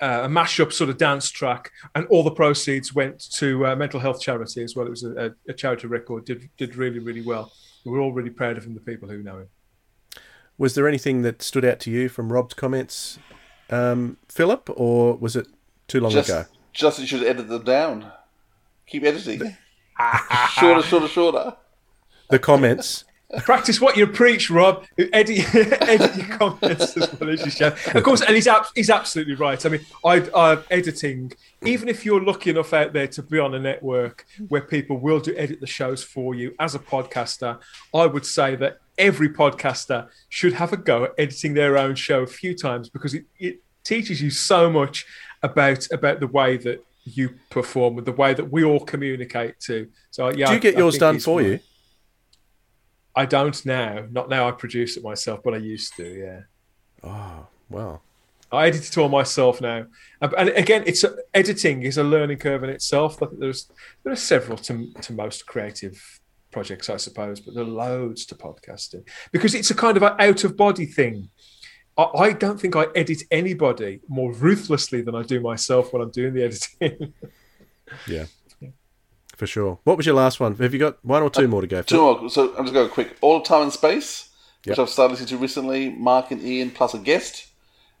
a, mashup sort of dance track, and all the proceeds went to uh, mental health charity as well. It was a, a, charity record. did did really really well. We're all really proud of him. The people who know him. Was there anything that stood out to you from Rob's comments, um, Philip, or was it too long just, ago? Just you should edit them down. Keep editing. *laughs* shorter, shorter, shorter. The comments Practice what you preach, Rob. Edit, *laughs* edit your comments as well as you show. Of course, and he's ab- he's absolutely right. I mean, I, I'm editing. Even if you're lucky enough out there to be on a network where people will do edit the shows for you as a podcaster, I would say that every podcaster should have a go at editing their own show a few times because it, it teaches you so much about about the way that you perform and the way that we all communicate too. So yeah, do you get yours done for you? I don't now. Not now. I produce it myself, but I used to. Yeah. Oh well. I edit it all myself now, and again, it's a, editing is a learning curve in itself. I think there's there are several to to most creative projects, I suppose, but there are loads to podcasting because it's a kind of an out of body thing. I, I don't think I edit anybody more ruthlessly than I do myself when I'm doing the *laughs* editing. yeah for sure. What was your last one? Have you got one or two uh, more to go? Two more. So I'm just going quick. All time and space, which. I've started listening to recently. Mark and Ian plus a guest.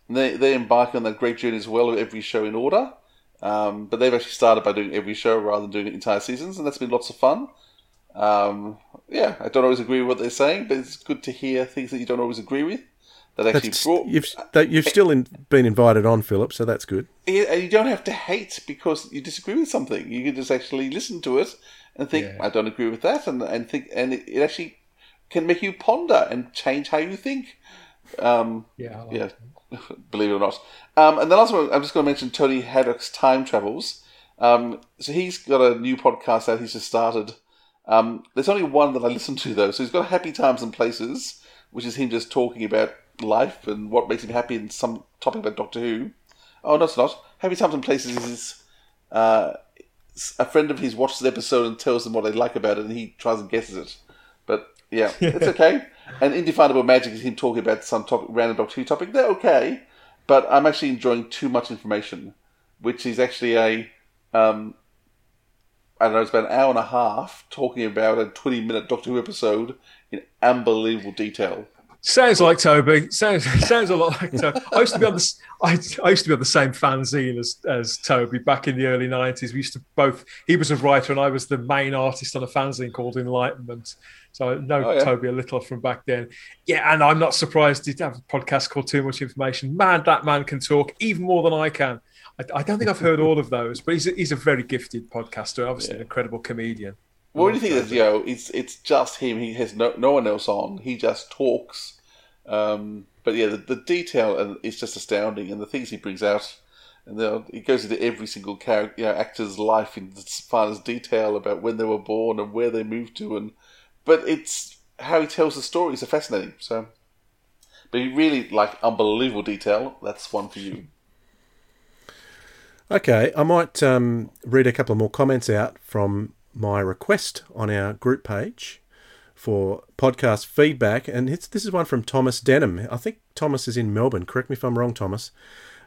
And they they embark on that great journey as well. Of every show in order. Um, but they've actually started by doing every show rather than doing entire seasons, and that's been lots of fun. Um, yeah, I don't always agree with what they're saying, but it's good to hear things that you don't always agree with. That actually That's, brought. you've that you've still in, been invited on, Philip. So that's good. You don't have to hate because you disagree with something. You can just actually listen to it and think, Yeah. I don't agree with that, and, and think, and it, it actually can make you ponder and change how you think. Um, Yeah, like yeah, *laughs* believe it or not. Um, and the last one, I'm just going to mention Toby Hadoke's Time Travels. Um, so he's got a new podcast out he's just started. Um, there's only one that I listen to though. So he's got Happy Times and Places, which is him just talking about life and what makes him happy and some topic about Doctor Who. Oh, no, it's not. Happy Times and Places is uh, a friend of his watches the episode and tells them what they like about it, and he tries and guesses it. But yeah, *laughs* it's okay. And Indefinable Magic is him talking about some topic, random Doctor Who topic. They're okay, but I'm actually enjoying too much information, which is actually a um, I don't know, it's about an hour and a half talking about a 20 minute Doctor Who episode in unbelievable detail. Sounds like Toby. Sounds *laughs* sounds a lot like Toby. I used to be on the I, I used to be on the same fanzine as as Toby back in the early nineties. We used to both. He was a writer and I was the main artist on a fanzine called Enlightenment. So I know Oh, yeah. Toby a little from back then. Yeah, and I'm not surprised he'd have a podcast called Too Much Information. Man, that man can talk even more than I can. I, I don't think I've heard all of those, but he's a, he's a very gifted podcaster. Obviously, an incredible comedian. What do you think of you know, it's it's just him. He has no no one else on. He just talks. Um, but yeah, the, the detail and is just astounding, and the things he brings out, and the, he goes into every single character, you know, actor's life in the finest detail about when they were born and where they moved to, and but it's how he tells the stories are fascinating. So, but he really like unbelievable detail. That's one for you. Okay, I might um, read a couple of more comments out from my request on our group page for podcast feedback, and it's, this is one from Thomas Denham. I think Thomas is in Melbourne. Correct me if I'm wrong, Thomas.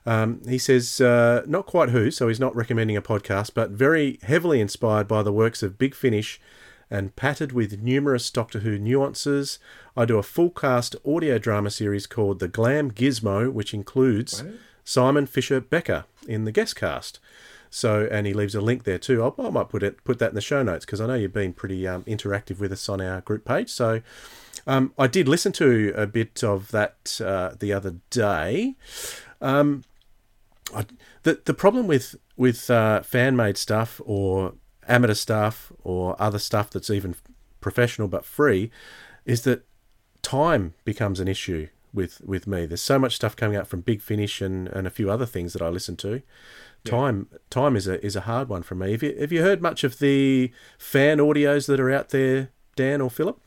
Um, he says uh, not quite who, so he's not recommending a podcast, but very heavily inspired by the works of Big Finish and pattered with numerous Doctor Who nuances. I do a full cast audio drama series called The Glam Gizmo, which includes Simon Fisher Becker in the guest cast. So, and he leaves a link there too. I'll, I might put it put that in the show notes because I know you've been pretty um, interactive with us on our group page. So, um, I did listen to a bit of that uh, the other day. Um, I, the the problem with with uh, fan made stuff or amateur stuff or other stuff that's even professional but free is that time becomes an issue with with me. There's so much stuff coming out from Big Finish and, and a few other things that I listen to. Time time is a is a hard one for me. Have you have you heard much of the fan audios that are out there, Dan or Philip?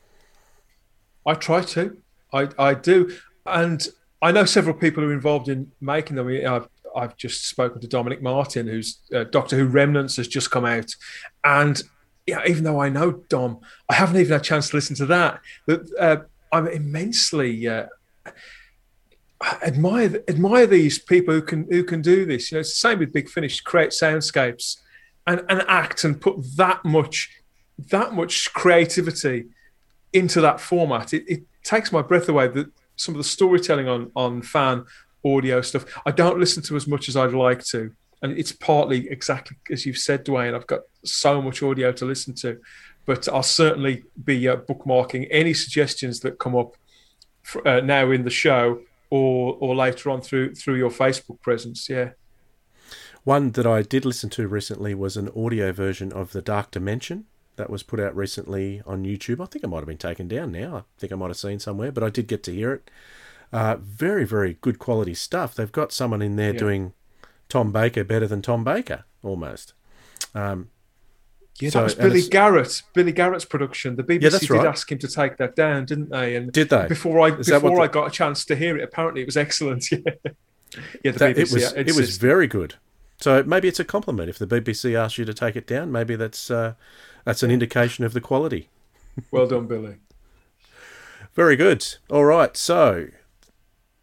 I try to. I, I do. And I know several people who are involved in making them. I've, I've just spoken to Dominic Martin, who's uh, Doctor Who Remnants has just come out. And yeah, even though I know Dom, I haven't even had a chance to listen to that. But uh, I'm immensely uh, admire admire these people who can who can do this. You know, it's the same with Big Finish, create soundscapes and, and act and put that much that much creativity into that format. It, it takes my breath away. That some of the storytelling on on fan audio stuff, I don't listen to as much as I'd like to, and it's partly exactly as you've said, Dwayne. I've got so much audio to listen to, but I'll certainly be uh, bookmarking any suggestions that come up for, uh, now in the show or or later on through through your Facebook presence. Yeah. One that I did listen to recently was an audio version of The Dark Dimension that was put out recently on YouTube. I think it might have been taken down now. I think I might have seen somewhere, but I did get to hear it. Uh, very, very good quality stuff. They've got someone in there Yeah. doing Tom Baker better than Tom Baker, almost. Um, Yeah, So- that was Billy Garrett. Billy Garrett's production. The BBC that's did right. ask him to take that down, didn't they? And Did they? Before I Is before I got a chance to hear it, apparently it was excellent. *laughs* Yeah, yeah. The that, BBC. it was it was very good. So maybe it's a compliment if the BBC asks you to take it down. Maybe that's uh, that's an indication of the quality. well done, Billy. Very good. All right. So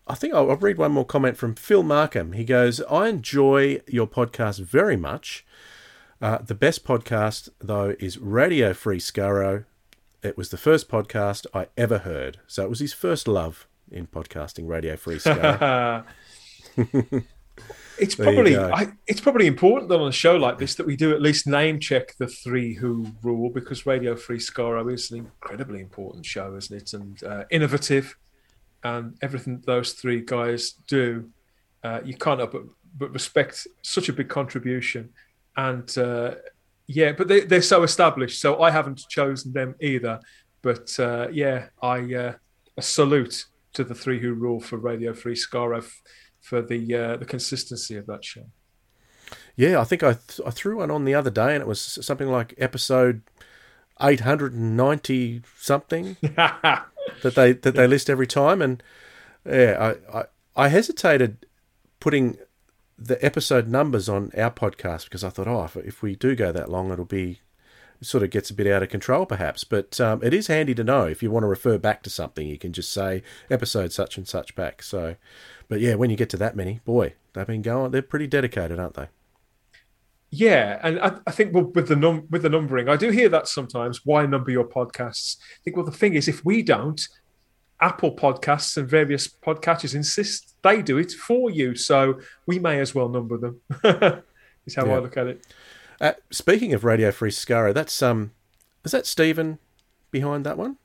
I think I'll, I'll read one more comment from Phil Markham. He goes, I enjoy your podcast very much. Uh, the best podcast, though, is Radio Free Skaro. It was the first podcast I ever heard. So it was his first love in podcasting, Radio Free *laughs* Skaro. *laughs* It's probably. I, it's probably important that on a show like this that we do at least name check the three who rule because Radio Free Skaro is an incredibly important show, isn't it? And uh, innovative, and everything those three guys do, uh, you can't help but, but respect such a big contribution. And uh, yeah, but they, they're so established, so I haven't chosen them either. But uh, yeah, I uh, a salute to the three who rule for Radio Free Skaro f- for the uh, the consistency of that show. Yeah, I think I th- I threw one on the other day, and it was something like episode eight hundred and ninety something *laughs* that they that they list every time, and yeah, I, I I hesitated putting the episode numbers on our podcast because I thought, oh, if, we do go that long, it'll be it sort of gets a bit out of control, perhaps. But um, it is handy to know if you want to refer back to something, you can just say episode such and such back. So, but yeah, when you get to that many, boy, they've been going. They're pretty dedicated, aren't they? Yeah, and I, I think well, with the num- with the numbering, I do hear that sometimes. Why number your podcasts? I think well, the thing is, if we don't, Apple Podcasts and various podcatchers insist they do it for you, so we may as well number them. *laughs* is how Yeah. I look at it. Uh, speaking of Radio Free Skaro, that's um, is that Stephen behind that one?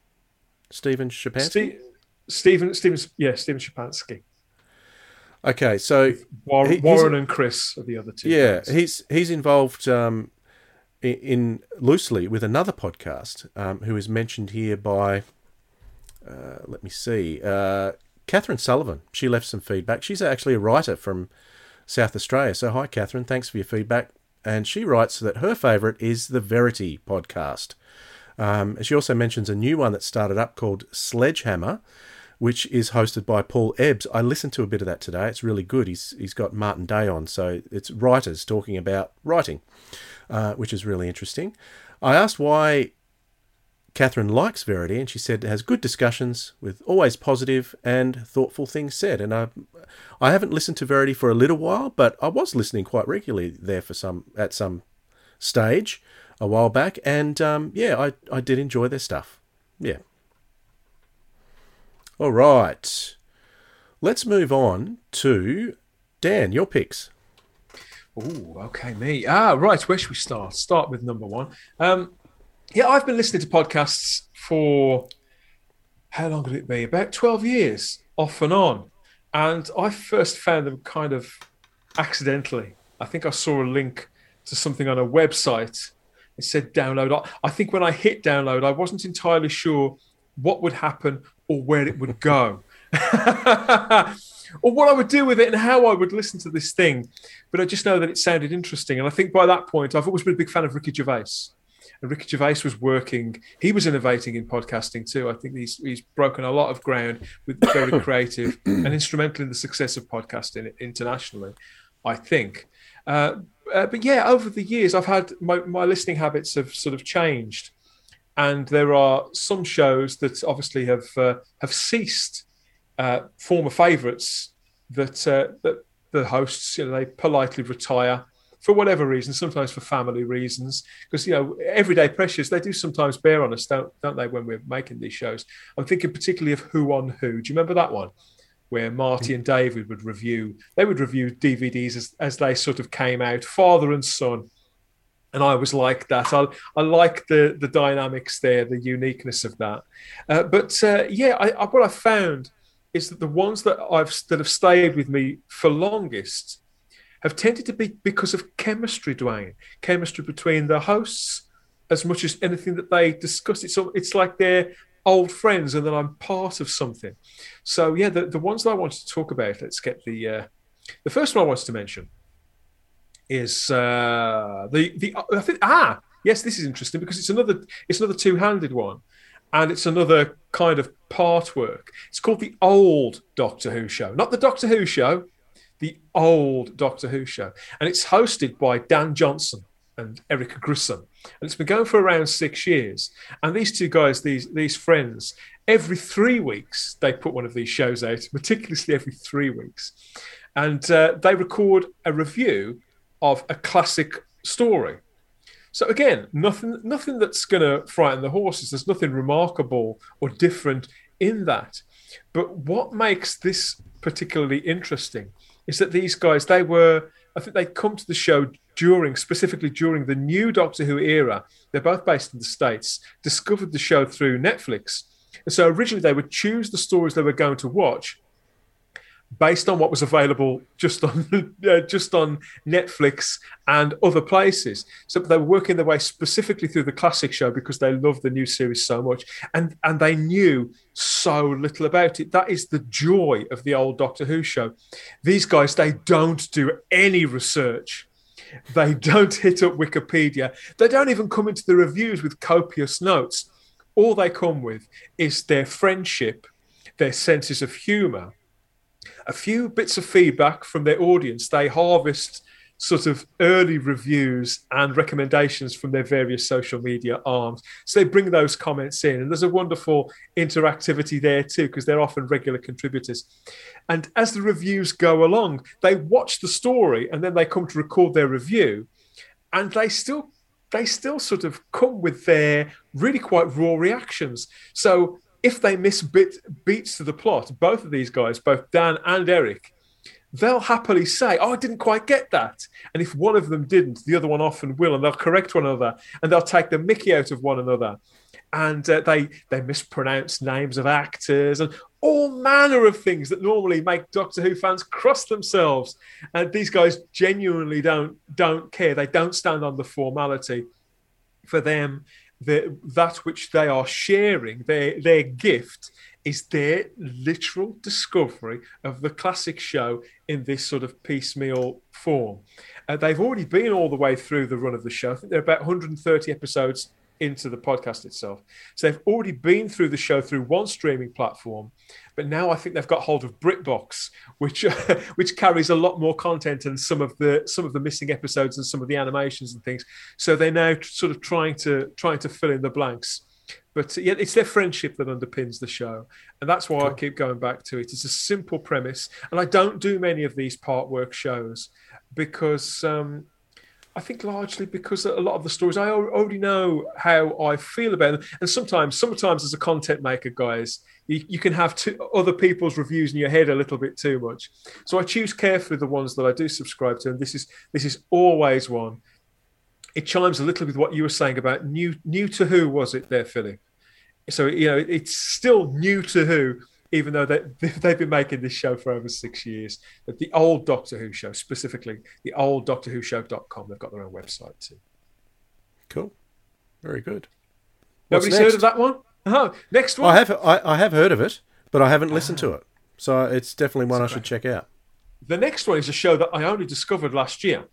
Stephen Schapansky. Ste- Stephen, Stephen, yeah, Stephen Schapansky, okay, so War- He- Warren and Chris are the other two. yeah, guys. he's he's involved um, in, in loosely with another podcast um, who is mentioned here by. Uh, let me see. Uh, Catherine Sullivan. She left some feedback. She's actually a writer from South Australia. So hi, Catherine. Thanks for your feedback. And she writes that her favourite is the Verity podcast. Um, she also mentions a new one that started up called Sledgehammer, which is hosted by Paul Ebbs. I listened to a bit of that today. It's really good. He's he's got Martin Day on, so it's writers talking about writing, uh, which is really interesting. I asked why Catherine likes Verity, and she said it has good discussions with always positive and thoughtful things said. And I, I haven't listened to Verity for a little while, but I was listening quite regularly there for some at some stage a while back, and um, yeah, I I did enjoy their stuff. Yeah. All right, let's move on to Dan. Your picks. Oh, okay, me. Ah, right. Where should we start? Start with number one. Um, yeah, I've been listening to podcasts for how long could it be? About twelve years, off and on. And I first found them kind of accidentally. I think I saw a link to something on a website. It said download. I think when I hit download, I wasn't entirely sure what would happen or where it would go. *laughs* or what I would do with it and how I would listen to this thing. But I just know that it sounded interesting. And I think by that point, I've always been a big fan of Ricky Gervais. And Ricky Gervais was working, he was innovating in podcasting too. I think he's, he's broken a lot of ground with very *coughs* creative and instrumental in the success of podcasting internationally, I think. Uh, uh, but yeah, over the years, I've had my, my listening habits have sort of changed. And there are some shows that obviously have uh, have ceased uh, former favourites that uh, that the hosts you know they politely retire for whatever reason, sometimes for family reasons, because you know everyday pressures they do sometimes bear on us, don't don't they? When we're making these shows, I'm thinking particularly of Who on Who. Do you remember that one? Where Marty and David would review, they would review DVDs as, as they sort of came out, father and son, and I was like that. I, I like the the dynamics there, the uniqueness of that. Uh, but uh, yeah, I, I, what I found is that the ones that I've that have stayed with me for longest have tended to be because of chemistry, Dwayne. Chemistry between the hosts, as much as anything that they discuss. It's it's like they're old friends, and that I'm part of something. So yeah, the, the ones that I wanted to talk about. Let's get the uh, the first one I wanted to mention is uh, the the I think ah yes this is interesting because it's another it's another two handed one, and it's another kind of part work. It's called the old Doctor Who show, not the Doctor Who show, the old Doctor Who show, and it's hosted by Dan Johnson and Erica Grissom, and it's been going for around six years. And these two guys, these these friends, every three weeks they put one of these shows out, *laughs* meticulously every three weeks, and uh, they record a review of a classic story. So again, nothing nothing that's going to frighten the horses. There's nothing remarkable or different in that. But what makes this particularly interesting is that these guys they were I think they come to the show during specifically during the new Doctor Who era. They're both based in the states. Discovered the show through Netflix And so originally they would choose the stories they were going to watch based on what was available just on *laughs* uh, just on Netflix and other places. So they were working their way specifically through the classic show because they loved the new series so much, and and they knew so little about it. That is the joy of the old Doctor Who show. These guys they don't do any research. They *laughs* don't hit up Wikipedia. They don't even come into the reviews with copious notes. All they come with is their friendship, their senses of humour, a few bits of feedback from their audience. They harvest sort of early reviews and recommendations from their various social media arms. So they bring those comments in, and there's a wonderful interactivity there too, because they're often regular contributors. And as the reviews go along, they watch the story and then they come to record their review, and they still they still sort of come with their really quite raw reactions. So if they miss bit, beats to the plot, both of these guys, both Dan and Eric, they'll happily say, "Oh, I didn't quite get that." And if one of them didn't, the other one often will, and they'll correct one another, and they'll take the Mickey out of one another, and uh, they they mispronounce names of actors and all manner of things that normally make Doctor Who fans cross themselves. And these guys genuinely don't don't care. They don't stand on the formality. For them, the, that which they are sharing, their their gift, is their literal discovery of the classic show in this sort of piecemeal form. Uh, they've already been all the way through the run of the show. I think they're about 130 episodes into the podcast itself. So they've already been through the show through one streaming platform, but now I think they've got hold of BritBox, which *laughs* which carries a lot more content and some of the some of the missing episodes and some of the animations and things. So they're now sort of trying to trying to fill in the blanks. But yeah, it's their friendship that underpins the show, and that's why cool. I keep going back to it. It's a simple premise, and I don't do many of these part work shows because um, I think largely because a lot of the stories I already know how I feel about them, and sometimes, sometimes as a content maker, guys, you, you can have two, other people's reviews in your head a little bit too much. So I choose carefully the ones that I do subscribe to, and this is this is always one. It chimes a little with what you were saying about new new to who was it there, Philly? So you know it's still new to who, even though they, *laughs* they've been making this show for over six years. The old Doctor Who show, specifically the old Doctor Who show.com, they've got their own website too. Cool. Very good. What's Nobody's next? heard of that one? Oh, next one. I have I, I have heard of it, but I haven't listened to ah. it. So it's definitely one That's I should check out. The next one is a show that I only discovered last year.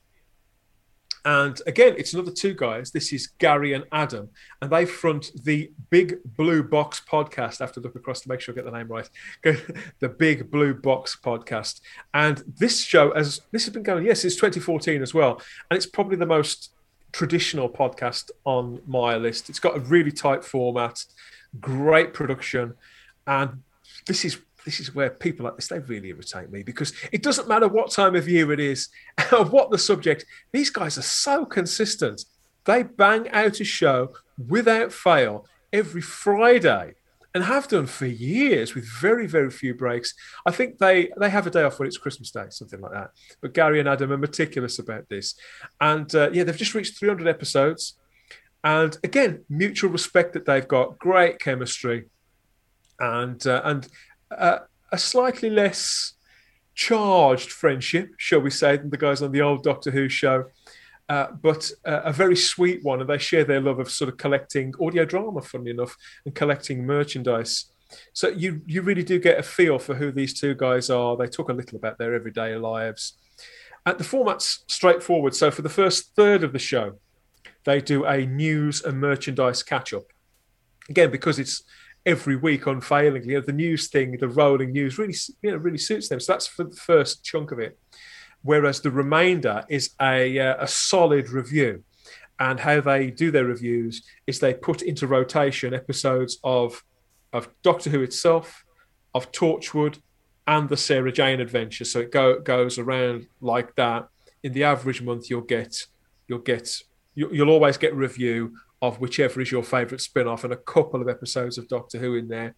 And again, it's another two guys. This is Gary and Adam, and they front the Big Blue Box podcast. I have to look across to make sure I get the name right. *laughs* the Big Blue Box podcast, and this show, as this has been going, yes, it's 2014 as well, and it's probably the most traditional podcast on my list. It's got a really tight format, great production, and this is this is where people like this they really irritate me because it doesn't matter what time of year it is *laughs* or what the subject these guys are so consistent. They bang out a show without fail every friday and have done for years with very very few breaks. I think they they have a day off when it's christmas day something like that. But gary and adam are meticulous about this. And uh, yeah they've just reached 300 episodes. And again mutual respect that they've got great chemistry. And uh, and uh, a slightly less charged friendship, shall we say, than the guys on the old Doctor Who show. Uh, but uh, a very sweet one, and they share their love of sort of collecting audio drama, funnily enough, and collecting merchandise. So you you really do get a feel for who these two guys are. They talk a little about their everyday lives. And the format's straightforward. So for the first third of the show, they do a news and merchandise catch up. Again, because it's every week unfailingly. You know, the news thing, the rolling news, really, you know, really suits them. So that's for the first chunk of it. Whereas the remainder is a uh, a solid review, and how they do their reviews is they put into rotation episodes of of Doctor Who itself, of Torchwood, and the Sarah Jane adventure. So it go, goes around like that. In the average month, you'll get you'll get you'll always get review of whichever is your favourite spin off and a couple of episodes of Doctor Who in there.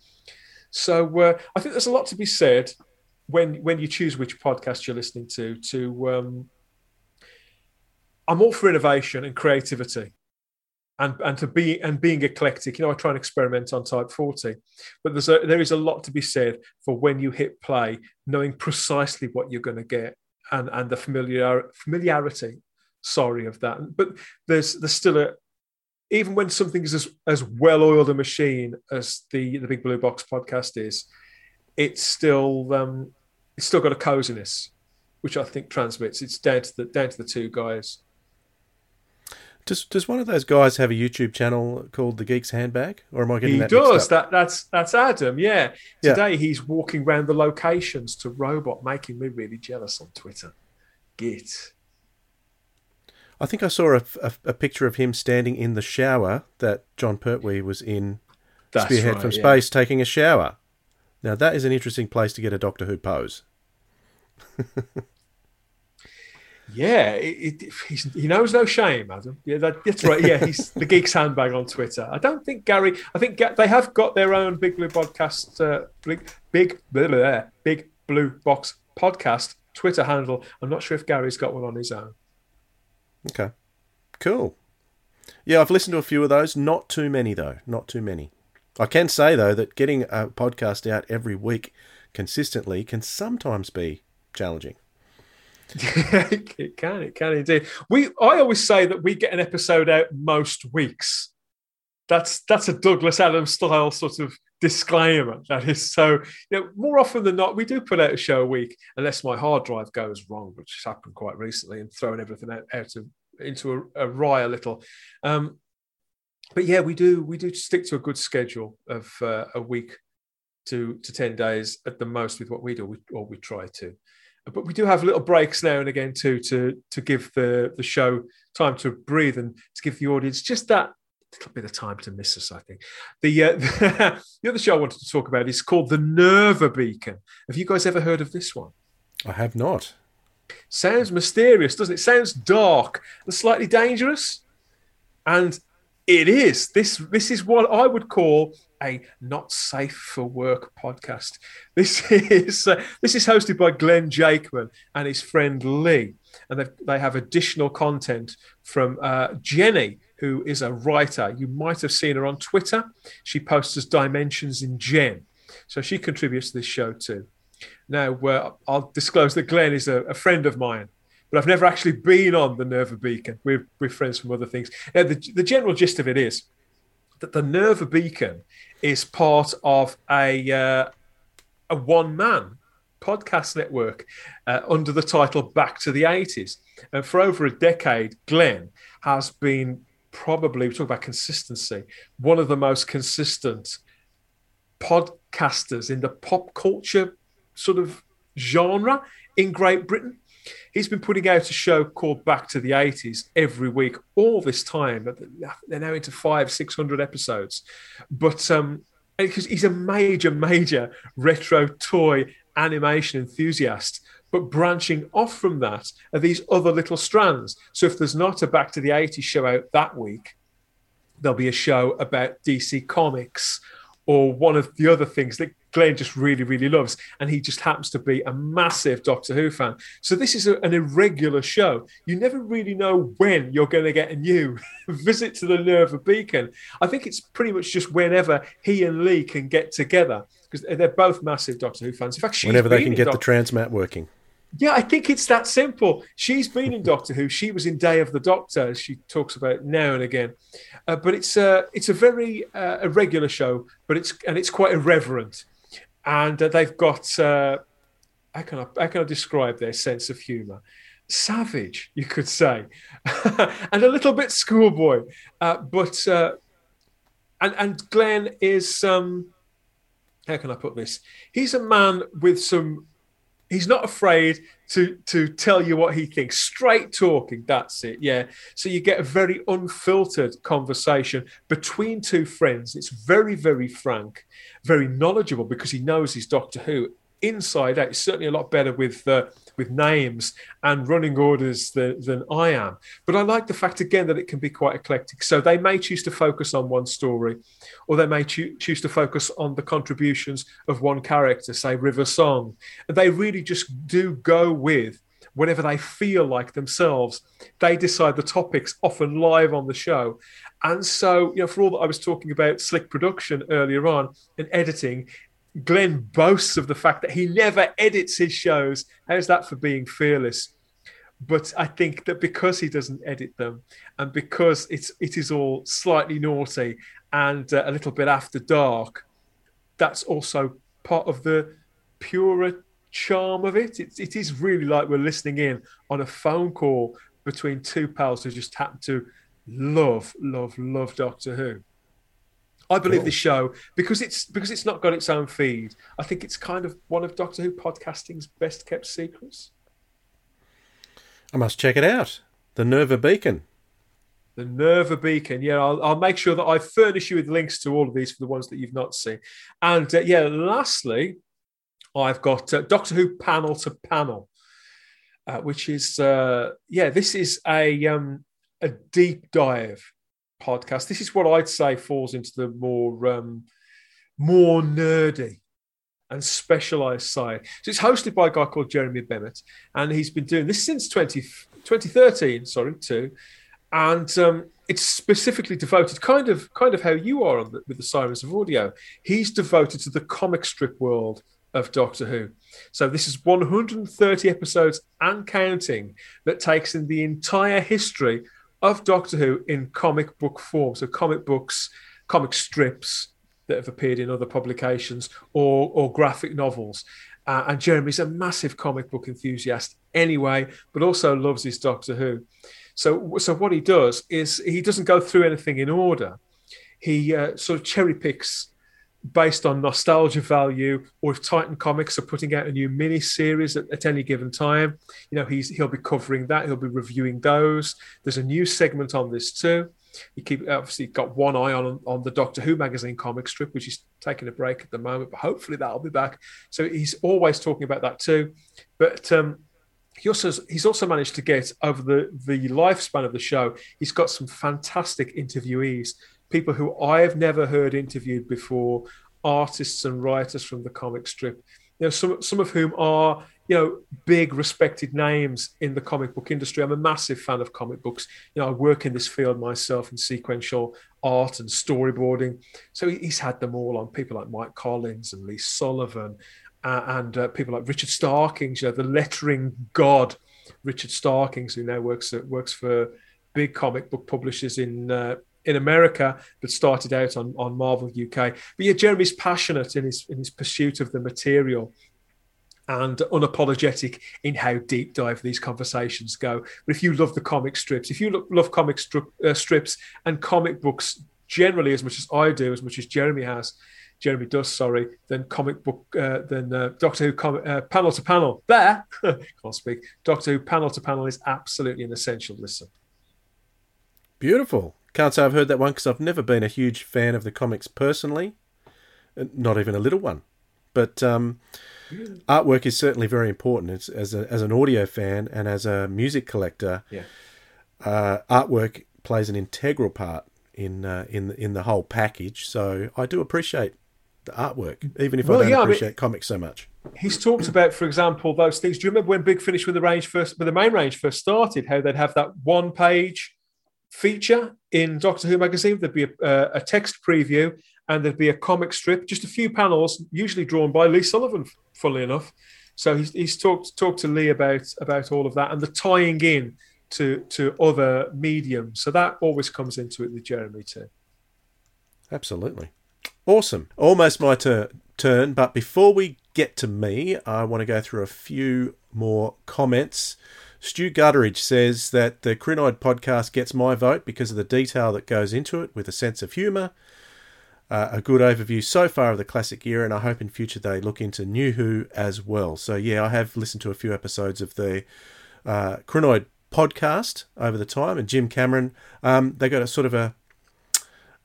So uh, I think there's a lot to be said when when you choose which podcast you're listening to. To um, I'm all for innovation and creativity, and and to be and being eclectic. You know, I try and experiment on Type 40, but there's a, there is a lot to be said for when you hit play, knowing precisely what you're going to get and and the familiar familiarity. Sorry of that, but there's there's still a even when something is as, as well oiled a machine as the the Big Blue Box podcast is, it's still um, it's still got a coziness, which I think transmits. It's down to the down to the two guys. Does Does one of those guys have a YouTube channel called The Geek's Handbag, or am I getting he that? He does. That that's that's Adam. Yeah. Yeah. Today he's walking around the locations to Robot, making me really jealous on Twitter. Git. I think I saw a, a, a picture of him standing in the shower that Jon Pertwee was in That's Spearhead right, from yeah. Space taking a shower. Now that is an interesting place to get a Doctor Who pose. *laughs* Yeah, it, it, he's, he knows no shame, Adam. Yeah, that, that's right. Yeah, he's the *laughs* geek's handbag on Twitter. I don't think Gary. I think Ga- they have got their own Big Blue podcast, uh, big big blah, blah, big blue box podcast Twitter handle. I'm not sure if Gary's got one on his own. Okay, cool. Yeah, I've listened to a few of those. Not too many though. Not too many. I can say though that getting a podcast out every week consistently can sometimes be challenging. *laughs* it can, it can indeed. We, I always say that we get an episode out most weeks. That's that's a Douglas Adams style sort of disclaimer. That is so. You know, more often than not, we do put out a show a week, unless my hard drive goes wrong, which has happened quite recently, and throwing everything out, out of, into a, a rye a little. Um, but yeah, we do we do stick to a good schedule of uh, a week to to ten days at the most with what we do, we, or we try to but we do have little breaks now and again too to to give the the show time to breathe and to give the audience just that little bit of time to miss us. I think the uh, *laughs* the other show I wanted to talk about is called the Nerva Beacon. Have you guys ever heard of this one? I have not. Sounds mysterious, doesn't it? Sounds dark and slightly dangerous, and it is. This this is what I would call a not safe for work podcast. This *laughs* is uh, this is hosted by Glenn Jakeman and his friend Lee, and they they have additional content from uh, Jenny, who is a writer. You might have seen her on Twitter. She posts as Dimensions in Gen, so she contributes to this show too. Now, uh, I'll disclose that Glenn is a, a friend of mine but I've never actually been on the Nerva Beacon. We're, we're friends from other things. Now, the, the general gist of it is that the Nerva Beacon is part of a, uh, a one man podcast network uh, under the title Back to the 80s. And for over a decade, Glenn has been probably, we talk about consistency, one of the most consistent podcasters in the pop culture sort of genre in Great Britain. He's been putting out a show called Back to the 80s every week, all this time. They're now into five, 600 episodes. But um, because he's a major, major *laughs* retro toy animation enthusiast. But branching off from that are these other little strands. So if there's not a Back to the 80s show out that week, there'll be a show about DC Comics or one of the other things that Glenn just really, really loves. And he just happens to be a massive Doctor Who fan. So this is a, an irregular show. You never really know when you're going to get a new *laughs* visit to the Nerva Beacon. I think it's pretty much just whenever he and Lee can get together because they're both massive Doctor Who fans. In fact, she's Whenever they can get the transmat working. Yeah, I think it's that simple. She's been in Doctor Who. She was in Day of the Doctor, as she talks about now and again. Uh, but it's a it's a very uh, irregular show, but it's and it's quite irreverent. And uh, they've got uh, how can I how can I describe their sense of humour? Savage, you could say, *laughs* and a little bit schoolboy. Uh, but uh, and and Glenn is um, how can I put this? He's a man with some he's not afraid to to tell you what he thinks. Straight talking that's it yeah. So you get a very unfiltered conversation between two friends. It's very very frank very knowledgeable because he knows his doctor who inside out He's certainly a lot better with uh, with names and running orders than, than I am. But I like the fact again that it can be quite eclectic. So they may choose to focus on one story, or they may choo- choose to focus on the contributions of one character, say River Song. And they really just do go with whenever they feel like themselves. They decide the topics often live on the show. And so, you know, for all that I was talking about slick production earlier on and editing, Glenn boasts of the fact that he never edits his shows. How's that for being fearless? But I think that because he doesn't edit them, and because it's it is all slightly naughty and uh, a little bit after dark, that's also part of the purer charm of it. it. It is really like we're listening in on a phone call between two pals who just happen to love, love, love Doctor Who. I believe cool. this show because it's because it's not got its own feed. I think it's kind of one of Doctor Who podcasting's best kept secrets. I must check it out. The Nerva Beacon. The Nerva Beacon. Yeah, I'll, I'll, make sure that I furnish you with links to all of these for the ones that you've not seen. And uh, yeah, lastly, I've got uh, Doctor Who panel to panel, uh, which is uh, yeah, this is a um, a deep dive podcast. This is what I'd say falls into the more um, more nerdy and specialized side. So it's hosted by a guy called Jeremy Bennett, and he's been doing this since 20, 2013, sorry, too. And um, it's specifically devoted, kind of, kind of how you are the, with the Sirens of Audio. He's devoted to the comic strip world of Doctor Who. So this is 130 episodes and counting that takes in the entire history of Doctor Who in comic book form. So comic books, comic strips that have appeared in other publications or, or graphic novels. Uh, and Jeremy's a massive comic book enthusiast anyway, but also loves his Doctor Who. So, so what he does is he doesn't go through anything in order. He uh, sort of cherry picks based on nostalgia value, or if Titan Comics are putting out a new mini series at, at, any given time, you know, he's he'll be covering that. He'll be reviewing those. There's a new segment on this too. He keep obviously got one eye on on the Doctor Who magazine comic strip, which is taking a break at the moment, but hopefully that'll be back. So he's always talking about that too. But um, he also he's also managed to get over the the lifespan of the show. He's got some fantastic interviewees people who I've never heard interviewed before, artists and writers from the comic strip. You know, some some of whom are you know big respected names in the comic book industry. I'm a massive fan of comic books. You know, I work in this field myself in sequential art and storyboarding. So he's had them all on people like Mike Collins and Lee Sullivan. Uh, and uh, people like Richard Starkings, you know, the lettering god, Richard Starkings, who now works at, works for big comic book publishers in uh, in America, but started out on, on Marvel UK. But yeah, Jeremy's passionate in his in his pursuit of the material and unapologetic in how deep dive these conversations go. But if you love the comic strips, if you love, love comic uh, strips and comic books generally as much as I do, as much as Jeremy has, Jeremy does, sorry, then comic book, uh, then uh, Doctor Who com- uh, panel to panel. There, *laughs* can't speak. Doctor Who panel to panel is absolutely an essential listen. Beautiful. Can't say I've heard that one because I've never been a huge fan of the comics personally, uh, not even a little one. But um, artwork is certainly very important. It's, as a, as an audio fan and as a music collector, yeah. uh, artwork plays an integral part in uh, in in the whole package. So I do appreciate the artwork, even if well, I don't yeah, appreciate I mean, comics so much. He's talked about, for example, those things. Do you remember when Big Finish with the range first, with the main range first started? How they'd have that one page feature in Doctor Who magazine. There'd be a, a, text preview and there'd be a comic strip, just a few panels, usually drawn by Lee Sullivan, funnily enough. So he's, he's talked talked to Lee about about all of that and the tying in to to other mediums. So that always comes into it with Jeremy too. Absolutely, awesome. Almost my tur- turn, but before we get to me, I want to go through a few more comments. Stu Gutteridge says that the Crinoid podcast gets my vote because of the detail that goes into it with a sense of humour. Uh, a good overview so far of the classic era, and I hope in future they look into New Who as well. So, yeah, I have listened to a few episodes of the uh, Crinoid podcast over the time, and Jim Cameron, um, they got a sort of a,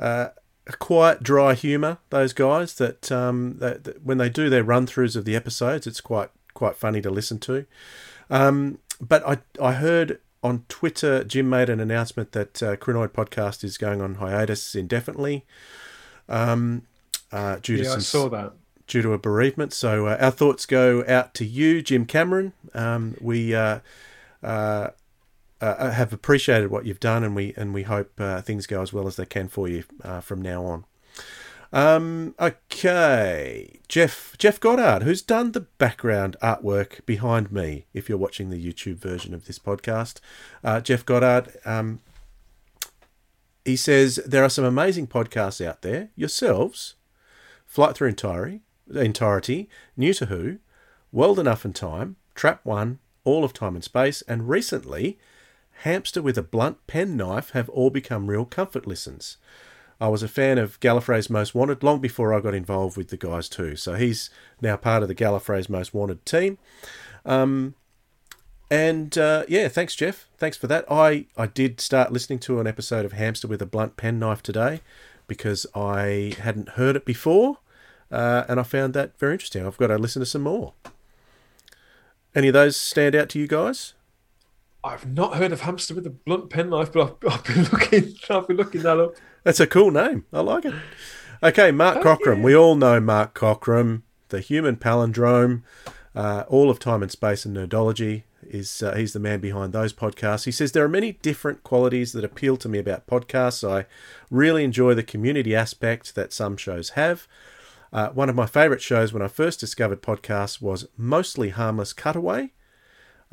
uh, a quiet, dry humour. Those guys that, um, that, that, when they do their run throughs of the episodes, it's quite quite funny to listen to. Um, but I I heard on Twitter Jim made an announcement that uh, Crinoid podcast is going on hiatus indefinitely. Um, uh, due yeah, to some, I saw that. due to a bereavement. So uh, our thoughts go out to you, Jim Cameron. Um, we uh, uh, uh, have appreciated what you've done, and we and we hope uh, things go as well as they can for you uh, from now on. Um, okay, Jeff Jeff Goddard, who's done the background artwork behind me. If you're watching the YouTube version of this podcast, uh, Jeff Goddard. Um, he says there are some amazing podcasts out there. Yourselves, Flight Through Entirety, Entirety, New to Who, World Enough and Time, Trap One, All of Time and Space, and recently, Hamster with a Blunt Pen Knife have all become real comfort listens. I was a fan of Gallifrey's Most Wanted long before I got involved with the guys too. So he's now part of the Gallifrey's Most Wanted team. Um, and uh, yeah, thanks, Jeff. Thanks for that. I, I did start listening to an episode of Hamster with a Blunt Penknife today because I hadn't heard it before. Uh, and I found that very interesting. I've got to listen to some more. Any of those stand out to you guys? I've not heard of hamster with a blunt penknife, but I've, I've been *laughs* looking. I've been looking that up. That's a cool name. I like it. Okay, Mark oh, Cockram. Yeah. We all know Mark Cockram, the human palindrome, uh, all of time and space and nerdology. Is uh, he's the man behind those podcasts? He says there are many different qualities that appeal to me about podcasts. I really enjoy the community aspect that some shows have. Uh, one of my favourite shows when I first discovered podcasts was Mostly Harmless Cutaway.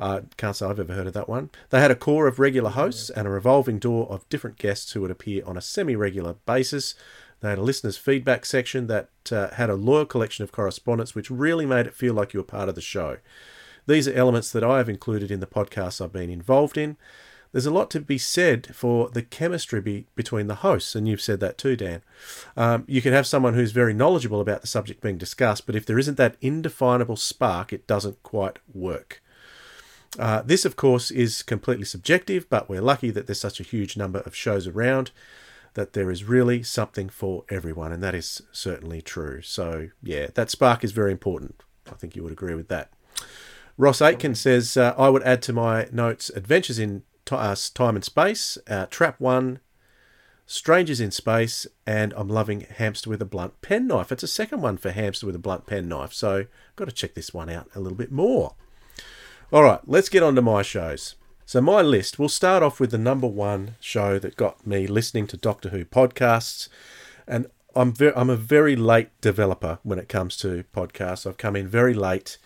Uh, can't say I've ever heard of that one. They had a core of regular hosts and a revolving door of different guests who would appear on a semi regular basis. They had a listeners' feedback section that uh, had a loyal collection of correspondence, which really made it feel like you were part of the show. These are elements that I have included in the podcasts I've been involved in. There's a lot to be said for the chemistry be, between the hosts, and you've said that too, Dan. Um, you can have someone who's very knowledgeable about the subject being discussed, but if there isn't that indefinable spark, it doesn't quite work. Uh, this, of course, is completely subjective, but we're lucky that there's such a huge number of shows around that there is really something for everyone, and that is certainly true. So, yeah, that spark is very important. I think you would agree with that. Ross Aitken says, uh, I would add to my notes Adventures in t- uh, Time and Space, uh, Trap 1, Strangers in Space, and I'm loving Hamster with a Blunt Penknife. It's a second one for Hamster with a Blunt Penknife, so got to check this one out a little bit more. All right, let's get on to my shows. So, my list, we'll start off with the number one show that got me listening to Doctor Who podcasts. And I'm, very, I'm a very late developer when it comes to podcasts. I've come in very late.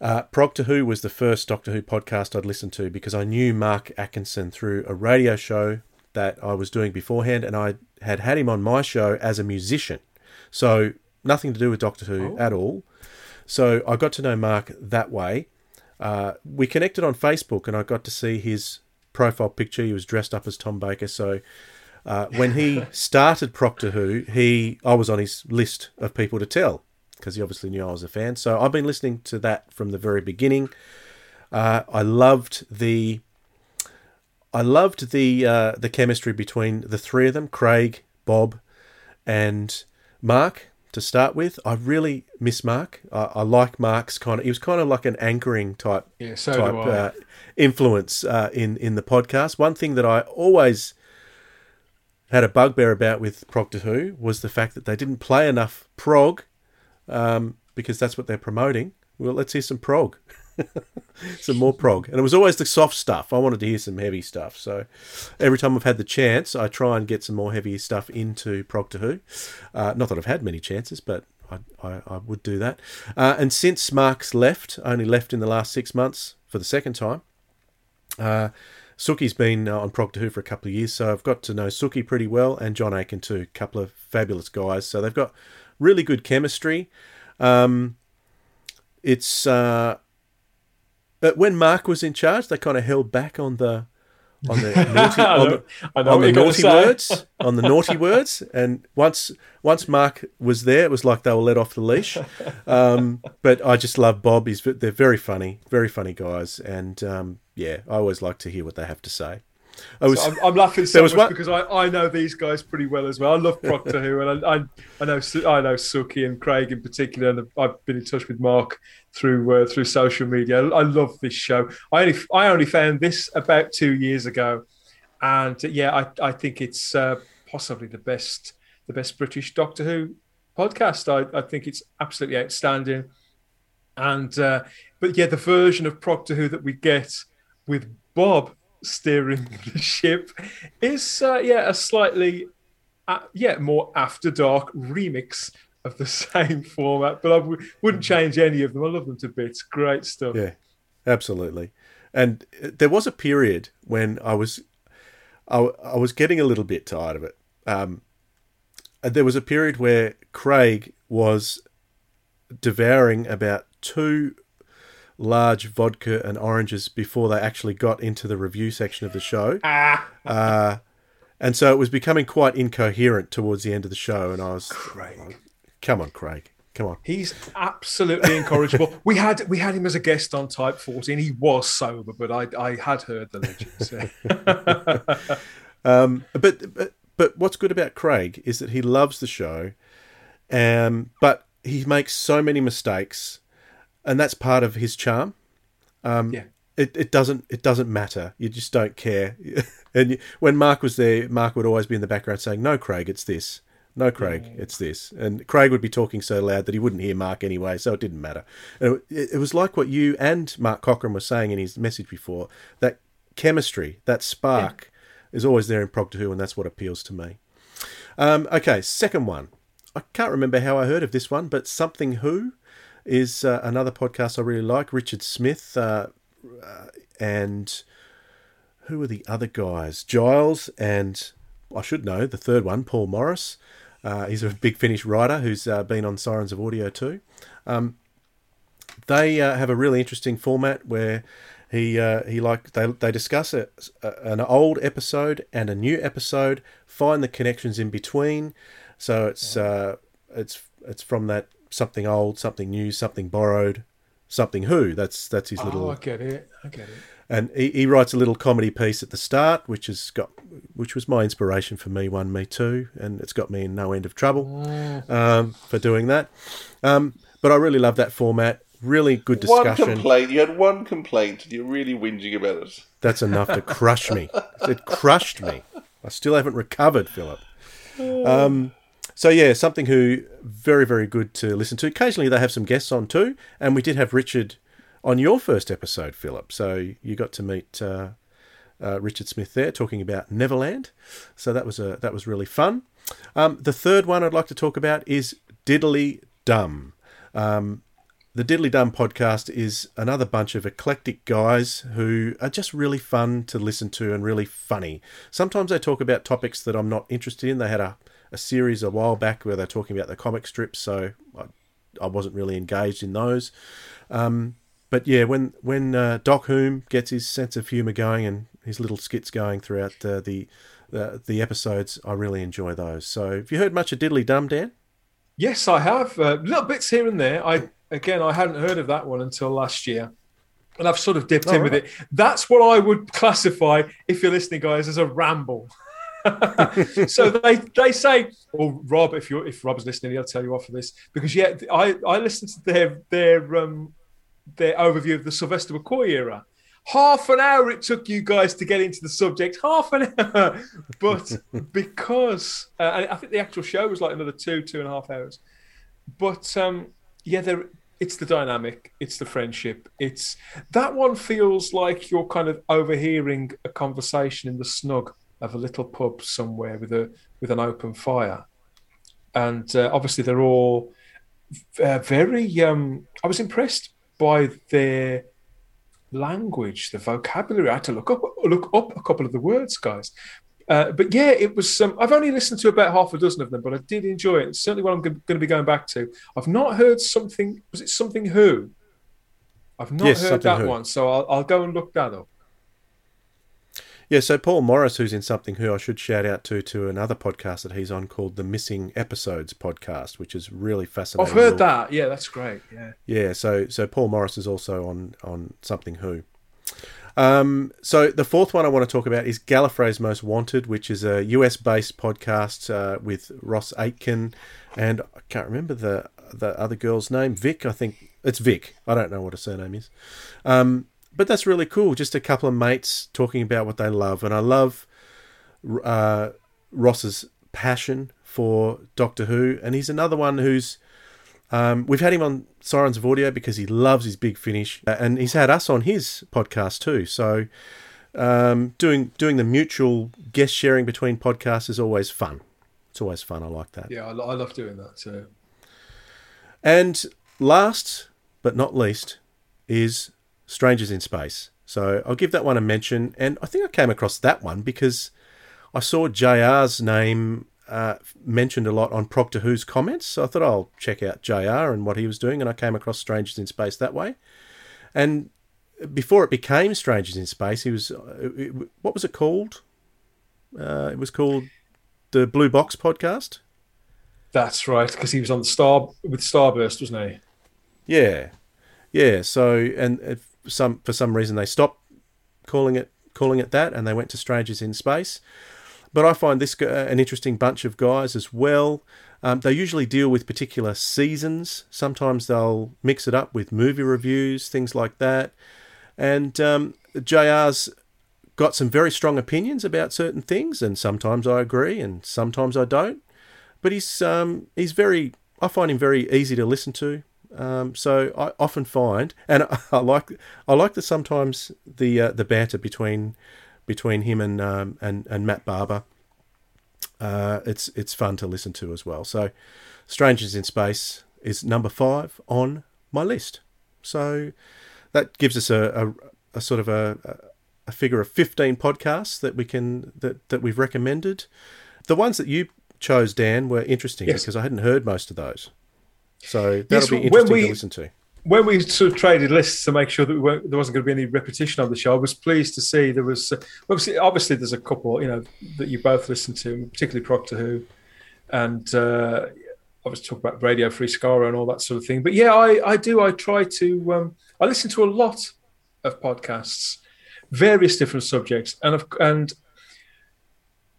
Uh, Proctor Who was the first Doctor Who podcast I'd listened to because I knew Mark Atkinson through a radio show that I was doing beforehand, and I had had him on my show as a musician. So, nothing to do with Doctor Who oh. at all. So, I got to know Mark that way. Uh, we connected on Facebook, and I got to see his profile picture. He was dressed up as Tom Baker. So uh, when he *laughs* started Proctor Who, he I was on his list of people to tell because he obviously knew I was a fan. So I've been listening to that from the very beginning. Uh, I loved the I loved the uh, the chemistry between the three of them, Craig, Bob, and Mark to start with. I really miss Mark. I, I like Mark's kind of. He was kind of like an anchoring type yeah, so type uh, influence uh, in in the podcast. One thing that I always had a bugbear about with Proctor Who was the fact that they didn't play enough prog, um, because that's what they're promoting. Well, let's hear some prog. *laughs* *laughs* some more prog. And it was always the soft stuff. I wanted to hear some heavy stuff. So every time I've had the chance, I try and get some more heavy stuff into Proctor Who. Uh, not that I've had many chances, but I, I, I would do that. Uh, and since Mark's left, only left in the last six months for the second time, uh, Sookie's been uh, on Proctor Who for a couple of years, so I've got to know Suki pretty well, and John Aiken too. A couple of fabulous guys. So they've got really good chemistry. Um, it's uh, but when Mark was in charge, they kind of held back on the on the *laughs* naughty, on the, on the naughty words, on the naughty words. And once once Mark was there, it was like they were let off the leash. Um, but I just love Bob. He's they're very funny, very funny guys, and um, yeah, I always like to hear what they have to say. I was, so I'm, I'm, laughing so much one... because I, I know these guys pretty well as well. I love Proctor Who, and I, I, I know I know Sookie and Craig in particular, and I've been in touch with Mark through uh, through social media. I love this show. I only I only found this about two years ago, and uh, yeah, I, I think it's uh, possibly the best the best British Doctor Who podcast. I, I think it's absolutely outstanding. And uh, but yeah, the version of Proctor Who that we get with Bob steering *laughs* the ship is uh, yeah a slightly uh, yeah more after dark remix of the *laughs* same format. But I w- wouldn't change any of them. I love them to bits. Great stuff. Yeah, absolutely. And there was a period when I was I, I was getting a little bit tired of it. Um, there was a period where Craig was devouring about two large vodka and oranges before they actually got into the review section of the show. Ah. Uh, and so it was becoming quite incoherent towards the end of the show. And I was, Craig. come on, Craig, come on. He's absolutely incorrigible. we had we had him as a guest on Type 40. He was sober, but I I had heard the legends. *laughs* Um, but, but but what's good about Craig is that he loves the show, um, but he makes so many mistakes, and that's part of his charm. Um, yeah. It, it doesn't it doesn't matter. You just don't care. *laughs* and you, when Mark was there, Mark would always be in the background saying, "No, Craig, it's this. No, Craig, it's this." And Craig would be talking so loud that he wouldn't hear Mark anyway, so it didn't matter. And it, it was like what you and Mark Cockram were saying in his message before that chemistry, that spark, is always there in Proctor Who, and that's what appeals to me. Um, okay, second one. I can't remember how I heard of this one, but Something Who is uh, another podcast I really like. Richard Smith uh, uh, and who are the other guys? Giles and I should know the third one, Paul Morris. Uh, he's a Big Finish writer who's uh, been on Sirens of Audio too. Um, they have a really interesting format where he uh, he like they they discuss a, a, an old episode and a new episode, find the connections in between. So it's uh, it's it's from that something old, something new, something borrowed, something who. That's that's his little Oh, I get it. I get it. and he, he writes a little comedy piece at the start, which has got, which was my inspiration for me one, me too, and it's got me in no end of trouble um, for doing that. Um, but I really love that format. Really good discussion. One complaint. You had one complaint, and you're really whinging about it. That's enough to crush me. It crushed me. I still haven't recovered, Philip. Um, so yeah, something who very very good to listen to. Occasionally they have some guests on too, and we did have Richard on your first episode, Philip. So you got to meet uh, uh, Richard Smith there talking about Neverland. So that was a that was really fun. Um, the third one I'd like to talk about is Diddly Dum. Um, the Diddly Dum podcast is another bunch of eclectic guys who are just really fun to listen to and really funny. Sometimes they talk about topics that I'm not interested in. They had a, a series a while back where they're talking about the comic strips, so I, I wasn't really engaged in those. Um, but yeah, when when uh, Doc Hume gets his sense of humour going and his little skits going throughout uh, the, the the episodes, I really enjoy those. So, have you heard much of Diddly Dum, Dan? Yes, I have uh, little bits here and there. I again, I hadn't heard of that one until last year, and I've sort of dipped Oh, in with it. That's what I would *laughs* classify, if you're listening, guys, as a ramble. *laughs* so they they say, well, Rob, if you if Rob's listening, he'll tell you off for this because yeah, I I listened to their their um their overview of the Sylvester McCoy era. Half an hour it took you guys to get into the subject. Half an *laughs* hour, but *laughs* because uh, and I think the actual show was like another two two and a half hours. But um, yeah, there it's the dynamic, it's the friendship, it's that one feels like you're kind of overhearing a conversation in the snug of a little pub somewhere with a with an open fire, and uh, obviously they're all uh, very. Um, I was impressed by their language, the vocabulary. I had to look up look up a couple of the words, guys. Uh, but yeah, it was. Um, I've only listened to about half a dozen of them, but I did enjoy it. It's certainly what I'm going to be going back to. I've not heard something. Was it something who? I've not Yes, heard that Who. one, so I'll, I'll go and look that up. Yeah, so Paul Morris, who's in something who I should shout out to to another podcast that he's on called the Missing Episodes podcast, which is really fascinating. I've heard that. Yeah, that's great. Yeah. Yeah, so so Paul Morris is also on on something who. Um, so the fourth one I want to talk about is Gallifrey's Most Wanted, which is a US based podcast uh, with Ross Aitken and I can't remember the the other girl's name, Vic. I think it's Vic. I don't know what her surname is. Um, but that's really cool. Just a couple of mates talking about what they love, and I love uh, Ross's passion for Doctor Who, and he's another one who's. Um, we've had him on Sirens of Audio because he loves his big finish, and he's had us on his podcast too. So, um, doing doing the mutual guest sharing between podcasts is always fun. It's always fun. I like that. Yeah, I, I love doing that too. And last but not least is Strangers in Space. So I'll give that one a mention. And I think I came across that one because I saw JR's name uh, mentioned a lot on Proctor Who's comments. So I thought I'll check out JR and what he was doing. And I came across Strangers in Space that way. And before it became Strangers in Space, he was, uh, what was it called? Uh, it was called the Blue Box podcast. That's right, because he was on the Star with Starburst, wasn't he? Yeah, yeah. So and some for some reason they stopped calling it calling it that, and they went to Strangers in Space. But I find this an interesting bunch of guys as well. Um, they usually deal with particular seasons. Sometimes they'll mix it up with movie reviews, things like that. And um, JR's got some very strong opinions about certain things, and sometimes I agree, and sometimes I don't. But he's um, he's very I find him very easy to listen to. Um, so I often find, and *laughs* I like I like the sometimes the uh, the banter between between him and um, and and Matt Barber. Uh, it's it's fun to listen to as well. So, Strangers in Space is number five on my list. So that gives us a, a, a sort of a, a figure of fifteen podcasts that we can that that we've recommended. The ones that you chose, Dan, were interesting yes. because I hadn't heard most of those. So that'll yes, be interesting we, to listen to. When we sort of traded lists to make sure that we there wasn't going to be any repetition on the show, I was pleased to see there was uh, obviously obviously there's a couple you know that you both listen to, particularly Proctor Who, and uh, I was talking about Radio Free Skaro and all that sort of thing. But yeah, I, I do. I try to. Um, I listen to a lot of podcasts, various different subjects, and of, and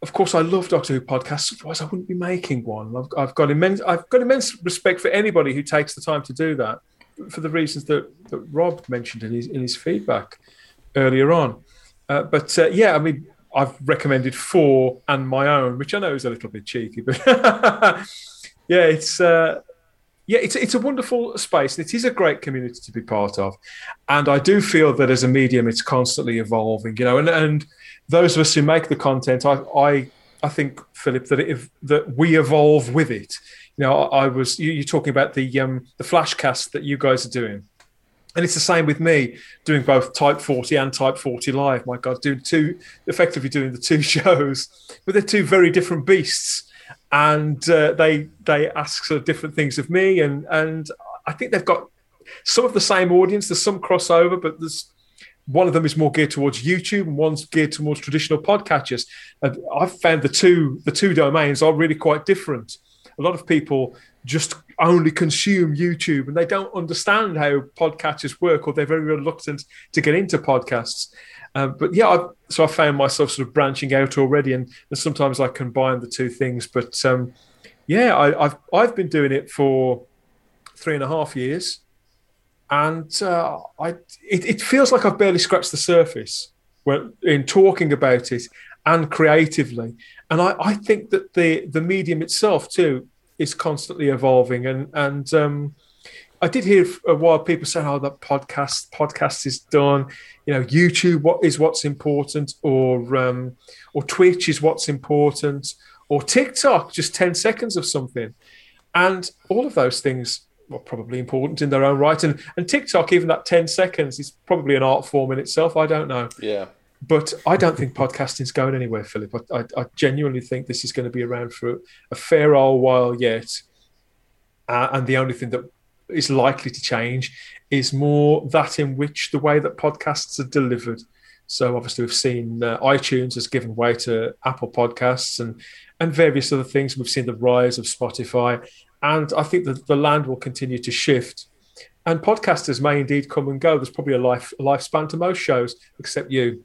of course, I love Doctor Who podcasts. Otherwise, I wouldn't be making one. I've, I've, got immense, I've got immense respect for anybody who takes the time to do that, for the reasons that, that Rob mentioned in his in his feedback earlier on. Uh, but uh, yeah, I mean, I've recommended four and my own, which I know is a little bit cheeky, but *laughs* yeah, it's uh, yeah, it's it's a wonderful space. It is a great community to be part of, and I do feel that as a medium, it's constantly evolving. You know, and and those of us who make the content, I, I, I think, Philip, that if that we evolve with it. You know, I, I was you, are talking about the um, the flashcast that you guys are doing, and it's the same with me doing both Type Forty and Type Forty Live. My God, doing two effectively doing the two *laughs* shows, but they're two very different beasts, and uh, they they ask sort of different things of me, and and I think they've got some of the same audience. There's some crossover, but there's one of them is more geared towards YouTube and one's geared towards traditional podcatchers. And I've found the two the two domains are really quite different. A lot of people just only consume YouTube and they don't understand how podcatchers work or they're very reluctant to get into podcasts. Um, but yeah, I've, so I found myself sort of branching out already, and, and sometimes I combine the two things. But um, yeah, I, I've I've been doing it for three and a half years and uh, I it, it, feels like I've barely scratched the surface when in talking about it and creatively. And I, I think that the the medium itself too is constantly evolving. And and um, I did hear a while people saying, "Oh, that podcast podcast is done." You know, YouTube what is what's important, or um, or Twitch is what's important, or TikTok just ten seconds of something, and all of those things well, probably important in their own right. And and TikTok, even that ten seconds, is probably an art form in itself. I don't know. Yeah. But I don't think podcasting is going anywhere, Philip. I, I, I, genuinely think this is going to be around for a fair old while yet. Uh, and the only thing that is likely to change is more that in which the way that podcasts are delivered. So obviously, we've seen uh, iTunes has given way to Apple Podcasts and and various other things. We've seen the rise of Spotify, and I think that the land will continue to shift. And podcasters may indeed come and go. There's probably a life a lifespan to most shows, except you,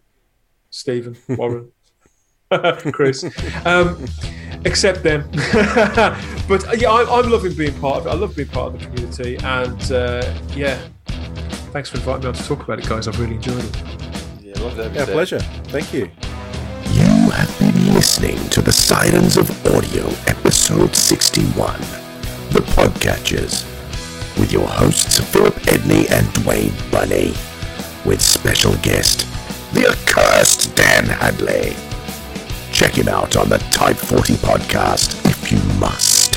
Stephen, *laughs* Warren, *laughs* Chris, um, except them. *laughs* but yeah, I, am loving being part of it. I love being part of the community, and uh, yeah, thanks for inviting me on to talk about it, guys. I've really enjoyed it. Yeah, love yeah pleasure. Thank you. You have been listening to the Sirens of Audio episode episode 61, The Podcatchers, with your hosts Philip Edney and Dwayne Bunny, with special guest, the accursed Dan Hadley. Check him out on the Type 40 podcast if you must.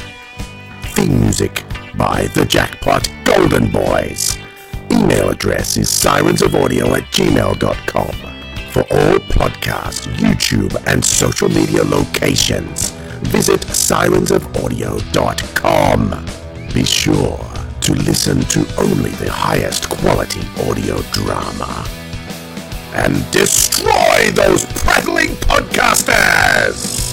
Theme music by the Jackpot Golden Boys. Email address is sirensofaudio at gmail.com. For all podcast, YouTube, and social media locations, visit sirensofaudio.com. Be sure to listen to only the highest quality audio drama. And destroy those prattling podcasters!